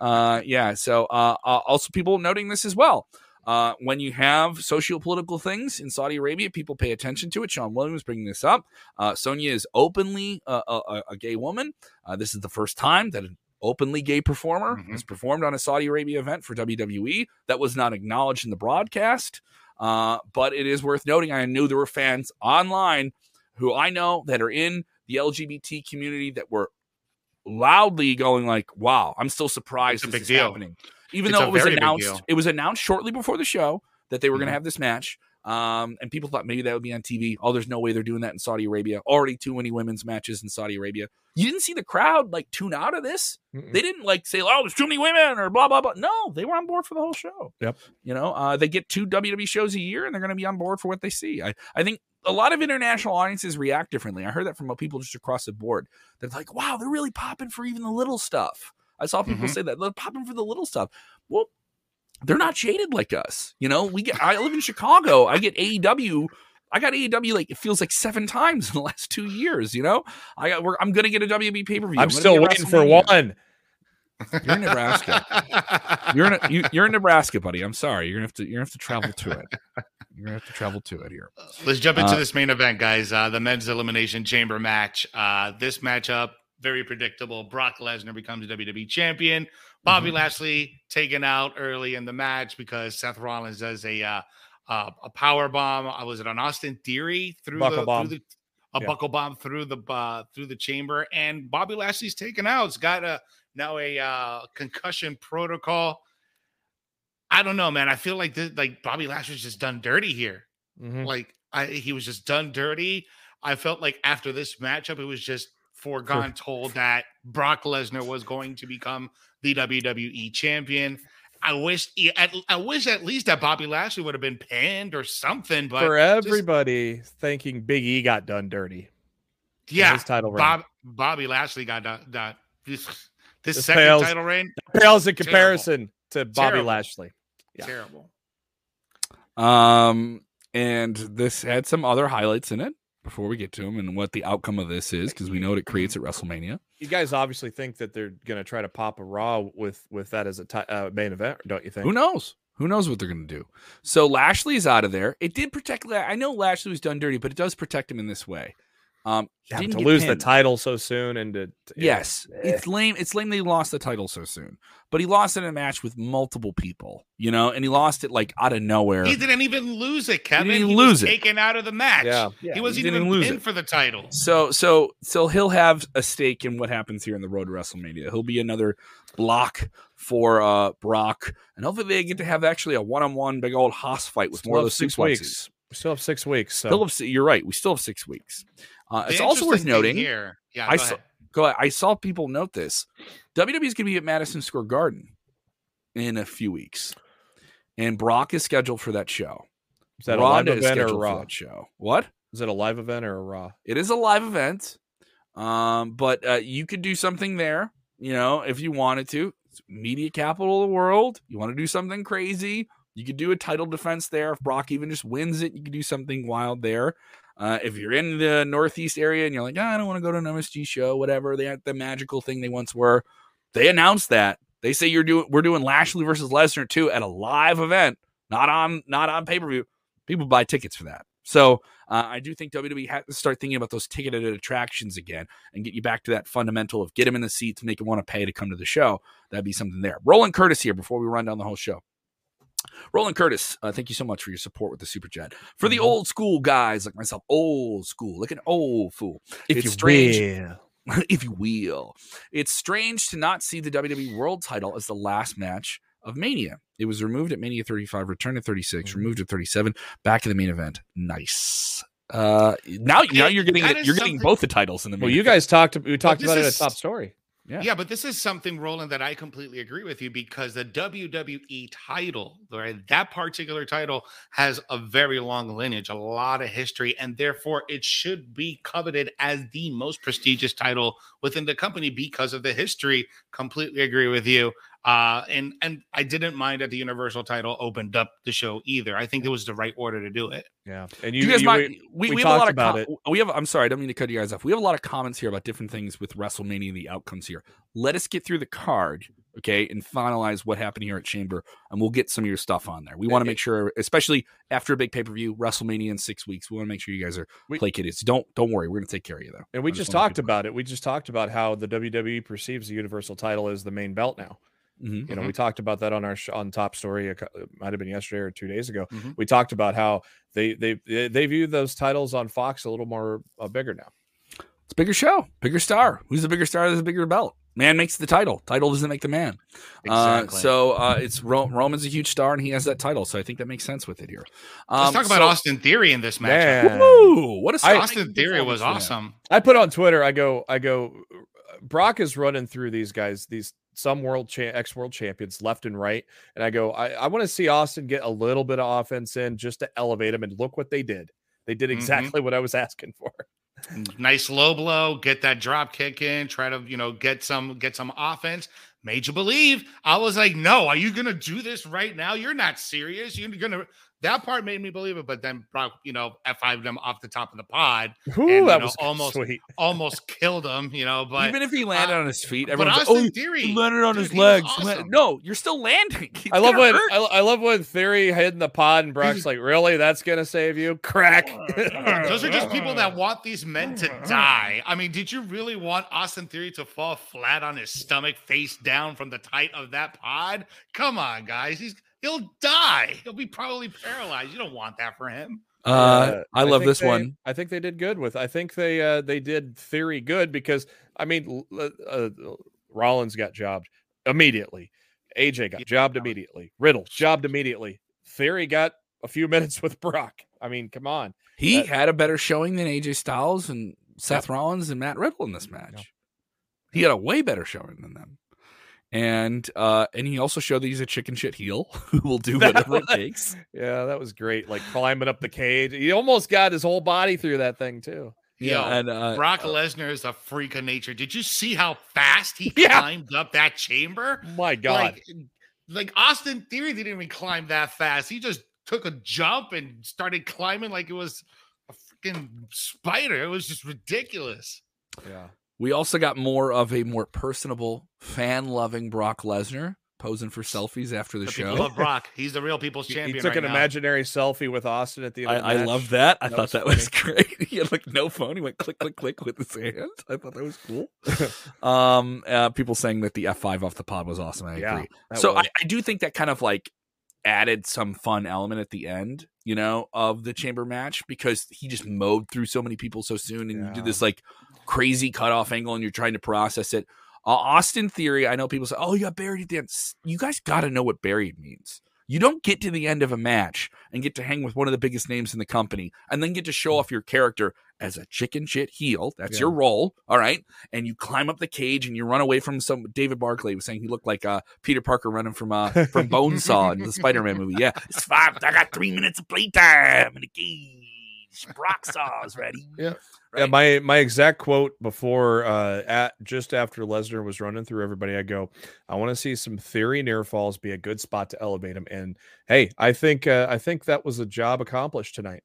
Uh, yeah. So uh, uh, also people noting this as well. Uh, when you have socio-political things in Saudi Arabia, people pay attention to it. Sean Williams bringing this up. Uh, Sonya is openly a, a, a gay woman. Uh, this is the first time that an openly gay performer Mhm. has performed on a Saudi Arabia event for WWE. That was not acknowledged in the broadcast, uh, but it is worth noting. I knew there were fans online who I know that are in the LGBT community that were loudly going like, "Wow, I'm still surprised It's a this big is deal. happening." Even It's though it was announced, it was announced shortly before the show that they were going to have this match. Um, and people thought maybe that would be on TV. Oh, there's no way they're doing that in Saudi Arabia. Already too many women's matches in Saudi Arabia. You didn't see the crowd like tune out of this. Mm-mm. They didn't like say, "Oh, there's too many women" or blah blah blah. No, they were on board for the whole show. Yep. You know, uh, they get two WWE shows a year, and they're going to be on board for what they see. I I think a lot of international audiences react differently. I heard that from people just across the board. They're like, "Wow, they're really popping for even the little stuff." I saw people Mhm. say that they're popping for the little stuff. Well, they're not jaded like us. You know, we get. I live in Chicago. I get AEW. I got AEW like it feels like seven times in the last two years. You know, I got. We're, I'm gonna get a WB pay per view. I'm still waiting for one. You're in Nebraska. You're in a, you, you're in Nebraska, buddy. I'm sorry. You're gonna have to. You're gonna have to travel to it. You're gonna have to travel to it here. Let's jump into Uh, this main event, guys. Uh, the men's elimination chamber match. Uh, this matchup very predictable. Brock Lesnar becomes WWE champion. Bobby Mm-hmm. Lashley taken out early in the match because Seth Rollins does a uh, uh, a power bomb. Uh, was it on Austin Theory through Buckle the, bomb. through the a Yeah. buckle bomb through the uh, through the chamber, and Bobby Lashley's taken out. It's got a now a uh, concussion protocol. I don't know, man. I feel like this, like Bobby Lashley's just done dirty here. Mhm. Like I, he was just done dirty. I felt like after this matchup, it was just foregone told that Brock Lesnar was going to become the WWE champion. I wish, at, I wish at least that Bobby Lashley would have been pinned or something. But For just- everybody thinking Big E got done dirty. yeah, his title. Bob, Bobby Lashley got that. that this, this This second pales- title reign, pales in Terrible. comparison to Bobby Terrible. Lashley. Yeah. terrible. Um, and this had some other highlights in it before we get to them and what the outcome of this is because we know what it creates at WrestleMania. You guys obviously think that they're going to try to pop a Raw with with that as a ti- uh, main event, don't you think? Who knows? Who knows what they're going to do? So Lashley's out of there. It did protect. La- I know Lashley was done dirty, but it does protect him in this way. Um, he Yeah, didn't to get lose the title so soon and to, to- Yes, Eh. it's lame. It's lame that he lost the title so soon, but he lost in a match with multiple people, you know, and he lost it like out of nowhere. He didn't even lose it, Kevin. He didn't He lose was it. taken out of the match. Yeah. Yeah, he wasn't he didn't even lose pinned it. for the title. So, so, so he'll have a stake in what happens here in the road to WrestleMania. He'll be another block for uh Brock, and hopefully they get to have actually a one-on-one big old hoss fight with Still more of have those six suplexes. weeks. We still have six weeks. So Still have you're right. We still have six weeks. Uh, it's also worth noting. here. Yeah, I go saw, go ahead. I saw people note this. WWE is going to be at Madison Square Garden in a few weeks, and Brock is scheduled for that show. is that a live event or a Raw? show. What? Is it a live event or a Raw? It is a live event, um, but uh, you could do something there. You know, if you wanted to, It's media capital of the world. You want to do something crazy? You could do a title defense there. If Brock even just wins it, you could do something wild there. Uh, if you're in the Northeast area and you're like, "Ah, I don't want to go to an MSG show, whatever, they had the magical thing they once were. They announced that. They say you're doing we're doing Lashley versus Lesnar too at a live event, not on not on pay per view. People buy tickets for that. So uh, I do think WWE has to start thinking about those ticketed attractions again and get you back to that fundamental of get them in the seats, make them want to pay to come to the show. That'd be something there. Roland Curtis here before we run down the whole show. Roland Curtis, uh, thank you so much for your support with the super chat. For the old school guys like myself, old school, like an old fool. If it's you strange, will. if you will. It's strange to not see the WWE World Title as the last match of Mania. It was removed at Mania 35, returned at 36, removed at 37, back in the main event. Nice. Uh, now, now you're getting that it, is you're getting both the titles in the. Well, main you guys talked. We talked this about it at top story. Yeah. Yeah. but this is something, Roland, that I completely agree with you because the WWE title, right, that particular title has a very long lineage, a lot of history, and therefore it should be coveted as the most prestigious title within the company because of the history. Completely agree with you. Uh, and and I didn't mind that the Universal title opened up the show either. I think it was the right order to do it. Yeah, and You, you, guys you- might. we, We, we we have a lot talked of about com- it. We have. I'm sorry. I don't mean to cut you guys off. We have a lot of comments here about different things with WrestleMania and the outcomes here. Let us get through the card, okay, and finalize what happened here at Chamber, and we'll get some of your stuff on there. We want to make sure, especially after a big pay per view, WrestleMania in six weeks. We want to make sure you guys are We- placated. So don't don't worry. We're going to take care of you though. And we I just wanna talked about it. We just talked about how the WWE perceives the Universal title as the main belt now. Mhm. You know, we talked about that on our sh- on top story. It might have been yesterday or two days ago. Mhm. We talked about how they they they they view those titles on Fox a little more uh, bigger now. It's a bigger show, bigger star. Who's the bigger star? There's a bigger belt. Man makes the title. Title doesn't make the man. Uh, so uh, it's Ro- Roman's a huge star, and he has that title. So I think that makes sense with it here. Let's Um, talk about so- Austin Theory in this match. Man. Woo! What a I- Austin Theory was awesome. I put on Twitter. I go. I go. Brock is running through these guys. These some world cha- ex world champions left and right, and I go. I, I want to see Austin get a little bit of offense in just to elevate him. And look what they did. They did Mhm. exactly what I was asking for. nice low blow, get that drop kick in, try to you know get some get some offense. Made you believe. I was like, no, are you gonna do this right now? You're not serious. You're gonna. That part made me believe it, but then Brock, you know, F5 them off the top of the pod, Ooh, and, that know, was almost sweet. almost killed him. You know, but Even if he landed uh, on his feet, but everyone's like, Austin "Oh, Theory, he landed on dude, his legs." awesome. No, you're still landing. He's I love when. I, I love when Theory hid in the pod and Brock's like, "Really? That's gonna save you?" Crack. Those are just people that want these men to die. I mean, did you really want Austin Theory to fall flat on his stomach, face down from the height of that pod? Come on, guys. He's he'll die. He'll be probably paralyzed. You don't want that for him. Uh, I love think this they- one. I think they did good with. I think they uh they did Theory good because I mean, l- uh, Rollins got jobbed immediately. AJ got jobbed immediately. Riddle jobbed immediately. Theory got a few minutes with Brock. I mean, come on. He That- had a better showing than AJ Styles and Seth Rollins and Matt Riddle in this match. He had a way better showing than them. And uh and he also showed that he's a chicken shit heel who will do That whatever it was- takes. Yeah, that was great. Like climbing up the cage. He almost got his whole body through that thing too. Yo, and uh, Brock Lesnar is a freak of nature. Did you see how fast he Yeah. climbed up that chamber? My God. Like, like Austin Theory didn't even climb that fast. He just took a jump and started climbing like it was a freaking spider. It was just ridiculous. yeah. We also got more of a more personable, fan loving Brock Lesnar posing for selfies after the, The show. people love Brock. He's the real people's He, champion. he took right an now. imaginary selfie with Austin at the end. I, of the I love that. I That thought was that was great. he had like no phone. He went click, click, click with his hand. I thought that was cool. um, uh, people saying that the F five off the pod was awesome. I Yeah, agree. that So I. I do think that kind of like added some fun element at the end, you know, of the chamber match because he just mowed through so many people so soon, and you Yeah. did this like crazy cutoff angle, and you're trying to process it. Uh, Austin theory. I know people say, "Oh, you got buried at the end." You guys got to know what buried means. You don't get to the end of a match and get to hang with one of the biggest names in the company and then get to show off your character as a chicken shit heel. That's Yeah. your role. All right. And you climb up the cage and you run away from some David Barclay was saying he looked like uh, Peter Parker running from uh, from Bonesaw in the Spider-Man movie. Yeah. It's five. I got three minutes of playtime in the cage. Brock Stars ready. Yeah. Yeah, my my exact quote before uh at just after Lesnar was running through everybody, I go, I want to see some theory near falls be a good spot to elevate him. And hey, I think uh, I think that was a job accomplished tonight.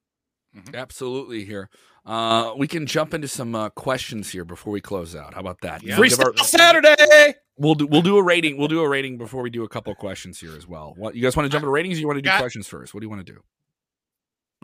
Absolutely here. Uh, we can jump into some uh, questions here before we close out. How about that? Yeah. Give our- Saturday. We'll do we'll do a rating. We'll do a rating before we do a couple of questions here as well. What you guys want to jump into ratings? Or you want to do Got- questions first? What do you want to do?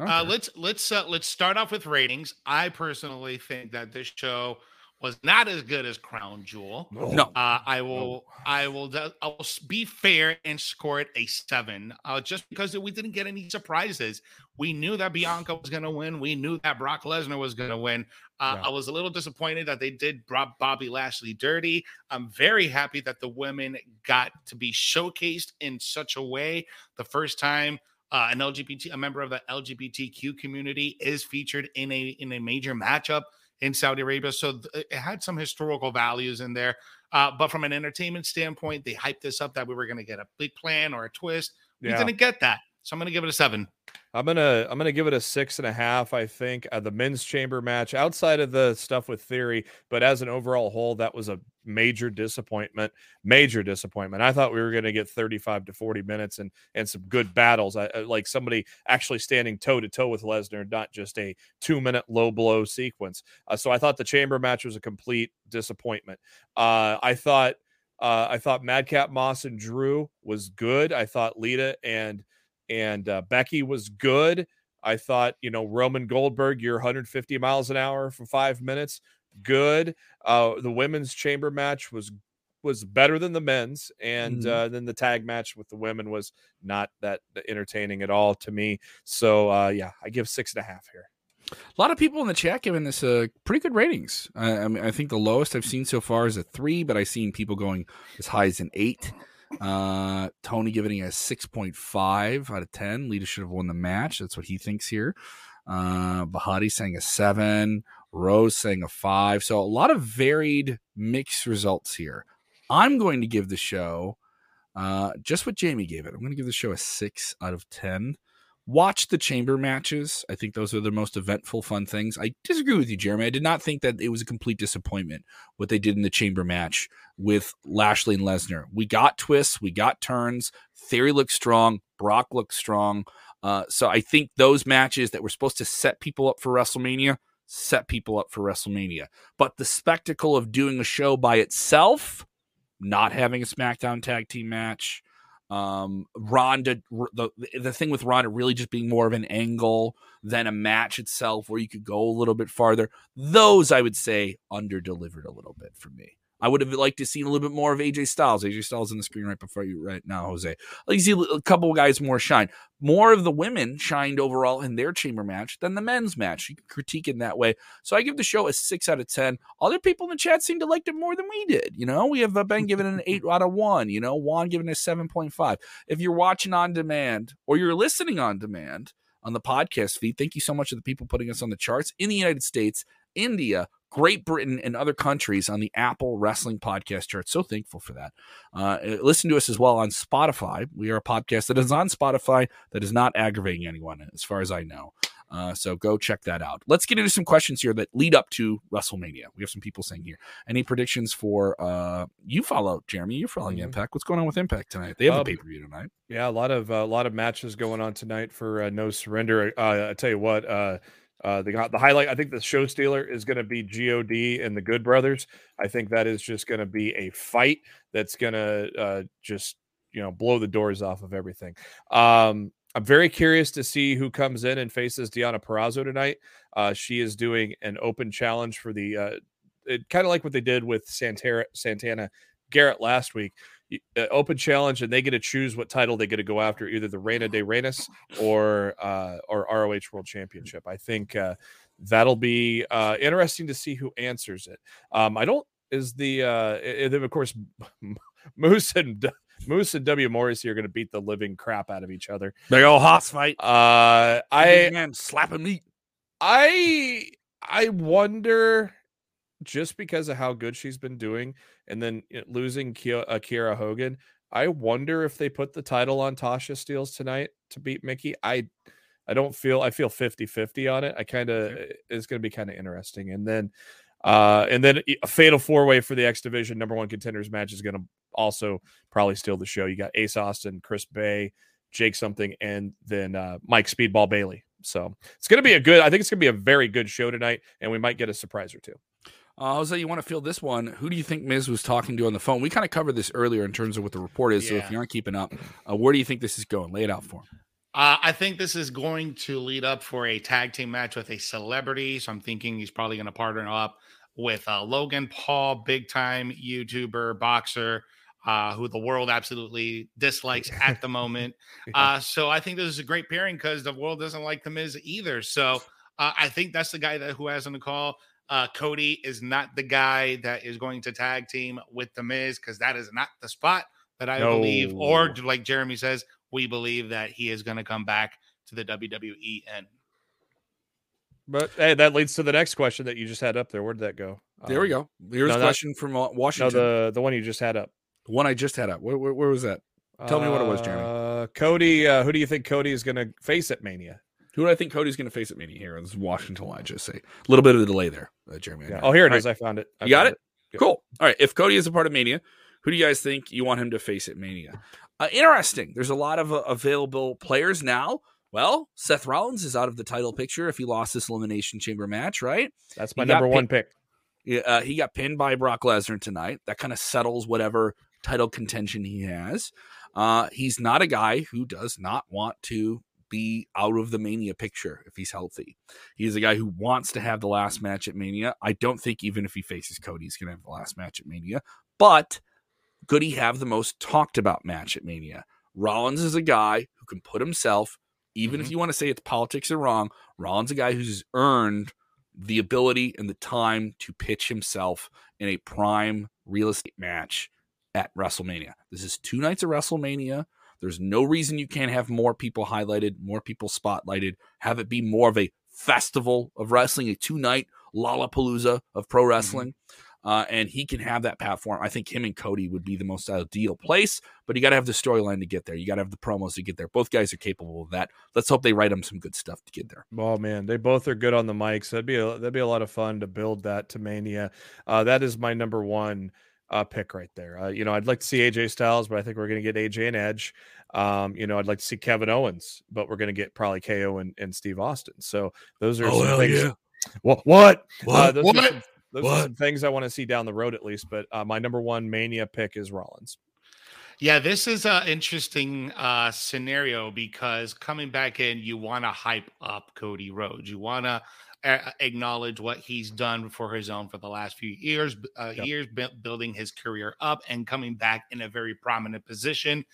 Uh, let's let's uh, let's start off with ratings. I personally think that this show was not as good as Crown Jewel. No. Uh, I will I will I will be fair and score it a seven. Uh, just because we didn't get any surprises. We knew that Bianca was going to win. We knew that Brock Lesnar was going to win. Uh, Yeah. I was a little disappointed that they did drop Bobby Lashley dirty. I'm very happy that the women got to be showcased in such a way. The first time uh, an LGBT, a member of the LGBTQ community, is featured in a in a major matchup in Saudi Arabia. So th- it had some historical values in there. Uh, but from an entertainment standpoint, they hyped this up that we were going to get a big plan or a twist. We Yeah. didn't get that. So I'm going to give it a seven. I'm gonna I'm gonna give it a six and a half. I think uh, the men's chamber match, outside of the stuff with theory, but as an overall whole, that was a major disappointment. Major disappointment. I thought we were gonna get 35 to 40 minutes and and some good battles. I, I- like somebody actually standing toe to toe with Lesnar, not just a two minute low blow sequence. Uh, so I thought the chamber match was a complete disappointment. Uh, I thought. Uh, I thought Madcap Moss and Drew was good. I thought Lita and and uh, Becky was good. I thought, you know, Roman Goldberg, you're 150 miles an hour for five minutes, good. Uh, the women's chamber match was was better than the men's, and Mhm. uh, then the tag match with the women was not that entertaining at all to me. So uh, yeah, I give six and a half here. A lot of people in the chat giving this uh, pretty good ratings. I, I mean, I think the lowest I've seen so far is a three, but I've seen people going as high as an eight. Uh, Tony giving a six point five out of ten. Lita should have won the match. That's what he thinks here. Uh, Bahati saying a seven. Rose saying a five. So a lot of varied mixed results here. I'm going to give the show uh, just what Jamie gave it. I'm going to give the show a six out of ten watch the chamber matches. I think those are the most eventful, fun things. I disagree with you, Jeremy. I did not think that it was a complete disappointment what they did in the chamber match with Lashley and Lesnar. We got twists, we got turns. Theory looked strong, Brock looked strong. Uh, so I think those matches that were supposed to set people up for WrestleMania set people up for WrestleMania. But the spectacle of doing a show by itself, not having a SmackDown tag team match, um Ronda the the thing with Ronda really just being more of an angle than a match itself where you could go a little bit farther those I would say under delivered a little bit for me I would have liked to see a little bit more of AJ Styles. AJ Styles on the screen right before you right now Jose. I'd like to see a couple of guys more shine. More of the women shined overall in their chamber match than the men's match. You can critique it in that way. So I give the show a 6 out of 10 other people in the chat seem to like it more than we did. You know we have uh, Ben giving it an 8 out of 1 you know Juan giving it a 7.5 if you're watching on demand or you're listening on demand on the podcast feed, thank you so much to the people putting us on the charts in the United States, India, Great Britain, and other countries on the Apple Wrestling Podcast chart. So thankful for that. Uh, listen to us as well on Spotify. We are a podcast that is on Spotify that is not aggravating anyone, as far as I know. Uh, so go check that out. Let's get into some questions here that lead up to WrestleMania. We have some people saying here. Any predictions for uh, you follow Jeremy? You're following Mhm. Impact. What's going on with Impact tonight? They have a Um, pay per view tonight. Yeah, a lot of a lot of matches going on tonight for uh, No Surrender. Uh, I tell you what, uh, got the highlight. I think the show stealer is going to be God and the Good Brothers. I think that is just going to be a fight that's going to uh, just you know blow the doors off of everything. Um, I'm very curious to see who comes in and faces Deonna Purrazzo tonight. Uh, she is doing an open challenge for the uh, kind of like what they did with Santana Garrett last week. Uh, open challenge, and they get to choose what title they get to go after, either the Reina de Reinas or uh, or ROH World Championship. I think uh, that'll be uh, interesting to see who answers it. Um, I don't is the uh, of course Moose and Moose and W Morrissey are going to beat the living crap out of each other. Big old hoss fight. Uh, I man slapping meat. I I wonder just because of how good she's been doing, and then losing Kiera Hogan. I wonder if they put the title on Tasha Steelz tonight to beat Mickie. I I don't feel I feel 50-50 on it. I kind of it's going to be kind of interesting. And then uh and then a fatal four way for the X division number one contenders match is going to also probably steal the show. You got Ace Austin, Chris Bey, Jake something, and then uh Mike Speedball Bailey. So it's going to be a good. I think it's going to be a very good show tonight, and we might get a surprise or two. Uh, Jose, you want to feel this one? Who do you think Miz was talking to on the phone? We kind of covered this earlier in terms of what the report is. So if you aren't keeping up, uh, where do you think this is going? Lay it out for him. Uh, I think this is going to lead up for a tag team match with a celebrity. So I'm thinking he's probably going to partner up with uh, Logan Paul, big time YouTuber, boxer, uh, who the world absolutely dislikes at the moment. Uh, so I think this is a great pairing because the world doesn't like the Miz either. So uh, I think that's the guy that who has on the call. Uh, Cody is not the guy that is going to tag team with the Miz because that is not the spot that I believe, or like Jeremy says, we believe that he is going to come back to the WWE and But hey, that leads to the next question that you just had up there. Where did that go? There we Um, go. Here's no, a that- question from uh, No, Washington. the the one you just had up. the one I just had up. Where, where, where was that? Tell me what it was, Jeremy. Uh, Cody, uh, who do you think Cody is going to face at Mania? Who do I think Cody's going to face at Mania here? This is Washington. I just say a little bit of a delay there, uh, Jeremy. Yeah. Oh, here it All is. I found it. I You got found it? Cool. All right. If Cody is a part of Mania, who do you guys think you want him to face at Mania? Uh, interesting. There's a lot of uh, available players now. Well, Seth Rollins is out of the title picture if he lost this Elimination Chamber match, right? That's my He number one pick. Yeah, uh, he got pinned by Brock Lesnar tonight. That kind of settles whatever title contention he has. Uh, he's not a guy who does not want to be out of the Mania picture if he's healthy. He's a guy who wants to have the last match at Mania. I don't think even if he faces Cody, he's going to have the last match at Mania. But could he have the most talked about match at Mania? Rollins is a guy who can put himself, even if mm-hmm. you want to say it's politics or wrong, Rollins is a guy who's earned the ability and the time to pitch himself in a prime real estate match at WrestleMania. This is two nights of WrestleMania. There's no reason you can't have more people highlighted, more people spotlighted, have it be more of a festival of wrestling, a two night Lollapalooza of pro wrestling. Uh, and he can have that platform. I think him and Cody would be the most ideal place, but you got to have the storyline to get there. You got to have the promos to get there. Both guys are capable of that. Let's hope they write them some good stuff to get there. Oh man, they both are good on the mics. That'd be a, that'd be a lot of fun to build that to Mania. Uh, that is my number one uh, pick right there. Uh, you know, I'd like to see AJ Styles, but I think we're going to get AJ and Edge. Um, you know, I'd like to see Kevin Owens, but we're going to get probably KO and, and Steve Austin. So those are Oh, some hell things. yeah. What? What? What? Uh, those What? Are some, those are some things I want to see down the road at least. But uh, my number one Mania pick is Rollins. Yeah, this is an interesting uh, scenario because coming back in, you want to hype up Cody Rhodes. You want to uh, acknowledge what he's done for his own for the last few years, uh, Yep. years bu- building his career up and coming back in a very prominent position.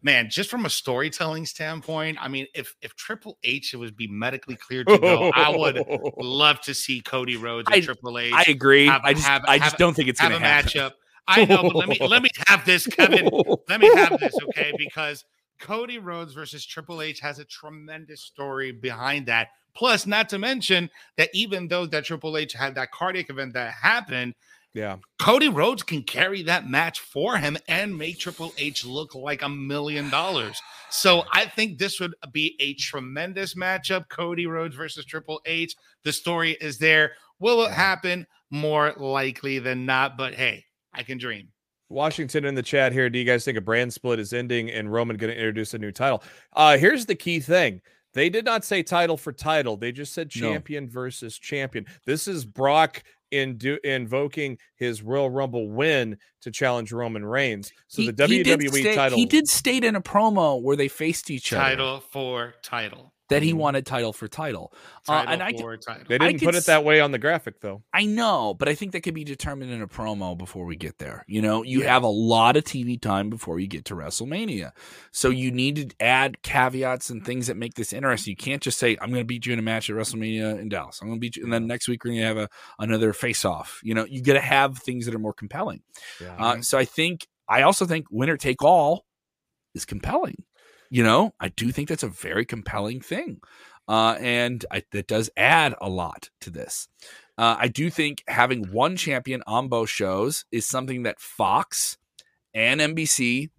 Man, just from a storytelling standpoint, I mean, if if Triple H it would be medically cleared to go, I would love to see Cody Rhodes and I- Triple H. I agree. have- I just, have- I just have- don't think it's going a to happen. matchup. I know, but let me let me have this, Kevin. Let me have this, okay? Because Cody Rhodes versus Triple H has a tremendous story behind that. Plus, not to mention that even though that Triple H had that cardiac event that happened, Yeah. Cody Rhodes can carry that match for him and make Triple H look like a million dollars. So I think this would be a tremendous matchup. Cody Rhodes versus Triple H. The story is there. Will it happen? More likely than not. But hey, I can dream. Washington in the chat here. Do you guys think a brand split is ending and Roman going to introduce a new title? Uh, here's the key thing. They did not say title for title. They just said No. champion versus champion. This is Brock in do, invoking his Royal Rumble win to challenge Roman Reigns. So He- the he did WWE state- title. He did state in a promo where they faced each other Title for title. That he wanted title for title. Uh, and I, title. They didn't could put it that way on the graphic though. I know, but I think that could be determined in a promo before we get there. You know, you have a lot of TV time before you get to WrestleMania. So you need to add caveats and things that make this interesting. You can't just say, I'm going to beat you in a match at WrestleMania in Dallas. I'm going to beat you. And then next week, we're going to have a, another face off. You know, you got to have things that are more compelling. Yeah. Uh, so I think, I also think winner take all is compelling. You know, I do think that's a very compelling thing. Uh, and I, that does add a lot to this. Uh, I do think having one champion on both shows is something that Fox and NBC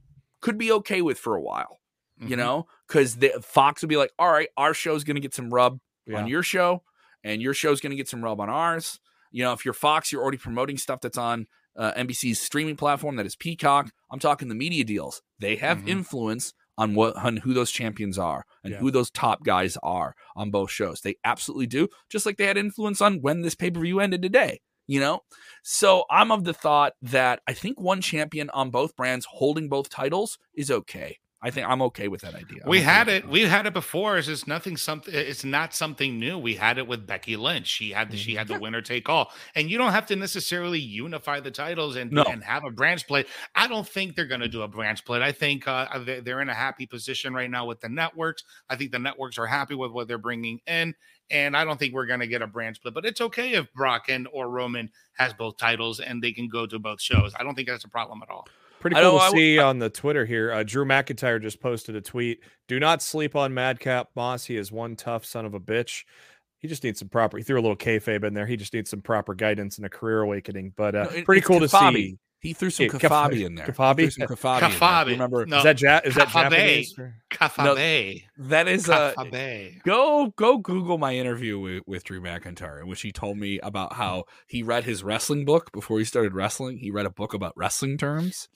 could be okay with for a while. You Mhm. know, because Fox would be like, "All right, our show's going to get some rub Yeah. on your show, and your show's going to get some rub on ours." You know, if you're Fox, you're already promoting stuff that's on uh, NBC's streaming platform that is Peacock. I'm talking the media deals. They have Mhm. influence on what on who those champions are and Yeah. who those top guys are on both shows. They absolutely do, just like they had influence on when this pay per view ended today. You know, so I'm of the thought that I think one champion on both brands holding both titles is okay. I think I'm okay with that idea. I'm We okay had it. We had it before. It's just nothing. Something. It's not something new. We had it with Becky Lynch. She had the, she had the winner take all, and you don't have to necessarily unify the titles and No. and have a branch split. I don't think they're going to do a branch split. I think uh, they- they're in a happy position right now with the networks. I think the networks are happy with what they're bringing in, and I don't think we're going to get a branch split. But it's okay if Brock and or Roman has both titles and they can go to both shows. I don't think that's a problem at all. Pretty cool to I see on the Twitter here. Uh, Drew McIntyre just posted a tweet. Do not sleep on Madcap Moss. He is one tough son of a bitch. He just needs some proper. He threw a little kayfabe in there. He just needs some proper guidance and a career awakening. But uh, No, it- pretty cool to see. He threw some Yeah, kafabi in there. Kafabi? Threw some kafabi. Kafabi. Remember No. Is that ja- is that Kafabe. Japanese? or- Kafabe. that is uh Kafabe. go go google my interview with, with drew mcintyre in which he told me about how he read his wrestling book before he started wrestling he read a book about wrestling terms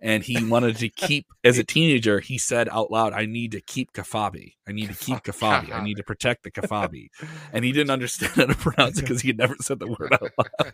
and he wanted to keep as a teenager he said out loud i need to keep kafabi i need to keep kafabi i need to protect the kafabi and he didn't understand how to pronounce it because he had never said the word out loud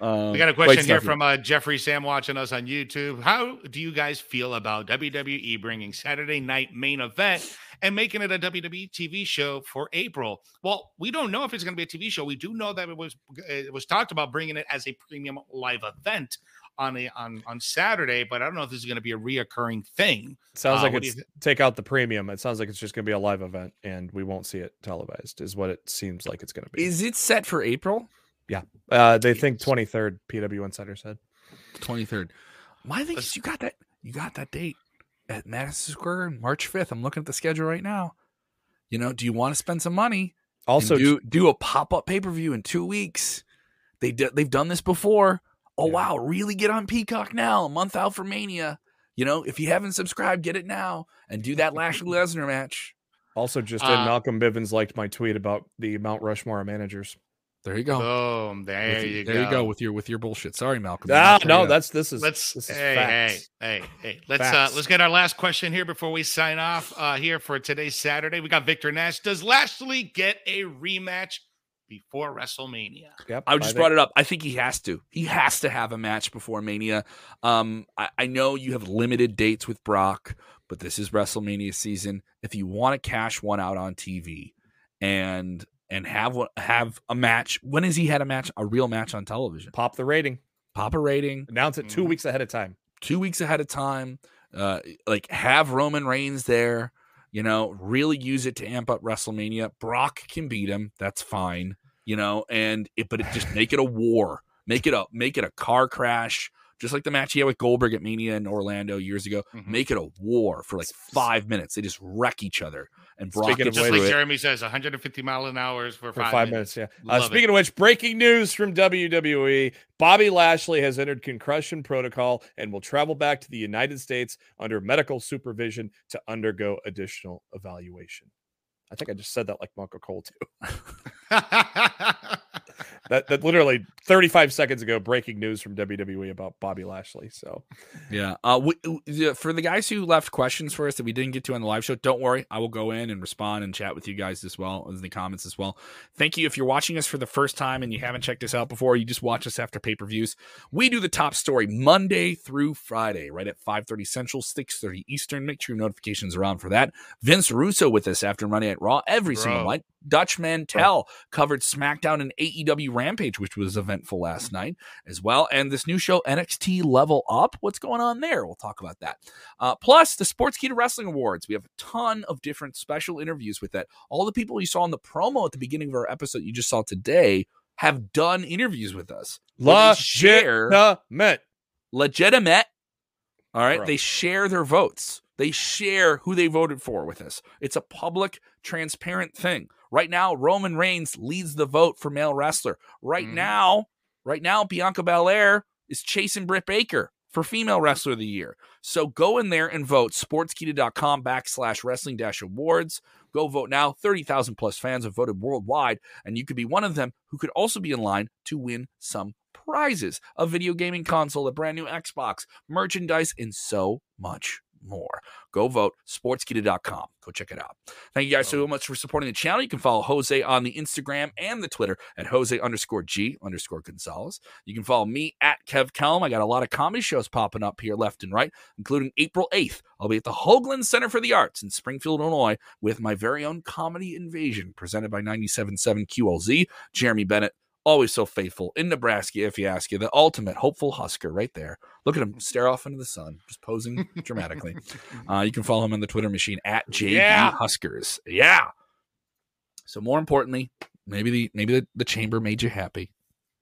um, We got a question here from uh, Jeffrey Sam watching us on YouTube. How do you guys feel about WWE bringing Saturday night main event and making it a WWE TV show for April? Well, we don't know if it's going to be a TV show. We do know that it was it was talked about bringing it as a premium live event on a on on Saturday, but I don't know if this is going to be a reoccurring thing. Sounds Uh, like it's you take out the premium. It sounds like it's just going to be a live event, and we won't see it televised. Is what it seems like it's going to be. is it set for april Yeah, Uh, they think twenty third. PW Insider said. 23rd. My thing is, you got that. You got that date at Madison Square Garden, March 5th. I'm looking at the schedule right now. You know, do you want to spend some money? Also, do do a pop up pay per view in two weeks. They d- they've done this before. Oh Yeah. wow, really get on Peacock now, a month out from Mania. You know, if you haven't subscribed, get it now and do that Lashley Lesnar match. also just in Uh, Malcolm Bivens liked my tweet about the Mount Rushmore of managers. There you go. Boom! There With- you there go. you go with your with your bullshit. Sorry, Malcolm. Ah, Sorry, no, uh, that's this is let's this is hey, facts. hey hey hey let's uh let's get our last question here before we sign off uh here for today's saturday we got victor nash does lashley get a rematch before wrestlemania Yep, I just think- brought it up. I think he has to. He has to have a match before Mania. Um, I, I know you have limited dates with Brock, but this is WrestleMania season. If you want to cash one out on TV and and have one- have a match, when has he had a match, a real match on television? pop the rating. Pop a rating Announce it 2 Mhm. weeks ahead of time. two weeks ahead of time. Uh, like have Roman Reigns there. You know, really use it to amp up WrestleMania. Brock can beat him. That's fine. You know, and it, but it just make it a war. Make it a make it a car crash, just like the match he had with Goldberg at Mania in Orlando years ago. Mhm. Make it a war for like five minutes. They just wreck each other, and Brock Speaking of just like through it. jeremy says 150 mile an hour for, for five, five, minutes, minutes. Yeah. Uh, Love it. speaking of which, breaking news from WWE: Bobby Lashley has entered concussion protocol and will travel back to the United States under medical supervision to undergo additional evaluation. I think I just said that like Michael Cole too. That that literally 35 seconds ago, breaking news from WWE about Bobby Lashley. So Yeah. Uh, we, for the guys who left questions for us that we didn't get to on the live show, don't worry. I will go in and respond and chat with you guys as well in the comments as well. Thank you. If you're watching us for the first time and you haven't checked us out before, you just watch us after pay per views. We do the top story Monday through Friday, right at 5:30 Central, 6:30 Eastern. Make sure your notifications are on for that. Vince Russo with us after Monday at Raw every single night. Dutch Mantell covered SmackDown and AEW Rampage, which was eventful last night as well. And this new show, NXT Level Up. What's going on there? We'll talk about that. Uh, plus, the Sportskeeda Wrestling Awards. We have a ton of different special interviews with that. All the people you saw in the promo at the beginning of our episode you just saw today have done interviews with us. where they share legitimate. legitimate. All right. Bro. They share their votes. They share who they voted for with us. It's a public, transparent thing. Right now, Roman Reigns leads the vote for male wrestler. Right Mhm. now, right now, Bianca Belair is chasing Britt Baker for female wrestler of the year. So go in there and vote sportskeeda.com backslash wrestling dash awards. Go vote now. 30,000 plus fans have voted worldwide, and you could be one of them who could also be in line to win some prizes a video gaming console, a brand new Xbox, merchandise, and so much more. Go vote sportskeeda.com. Go check it out. Thank you guys so much for supporting the channel. You can follow Jose on the Instagram and the Twitter at Jose underscore G underscore Gonzalez. You can follow me at Kev Kellam. I got a lot of comedy shows popping up here left and right, including April 8th. I'll be at the Hoagland Center for the Arts in Springfield, Illinois, with my very own comedy invasion presented by 97.7 QLZ. Jeremy Bennett always so faithful in Nebraska, if you ask you, the ultimate hopeful Husker right there. Look at him stare off into the sun, just posing dramatically. Uh, you can follow him on the Twitter machine at JB Yeah. Huskers. Yeah. So more importantly, maybe the maybe the, the chamber made you happy.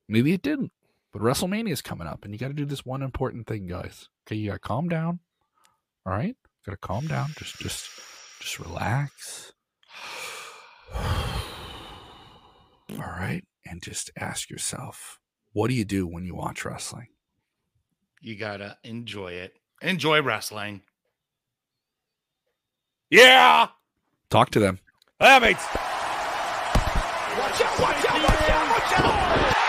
Maybe it didn't. But WrestleMania is coming up, and you got to do this one important thing, guys. Okay, you got to calm down. All right, got to calm down. Just, just, just relax. All right, and just ask yourself, what do you do when you watch wrestling? You gotta enjoy it. Enjoy wrestling. Yeah. Talk to them. That makes Watch out, watch out, watch out, watch out!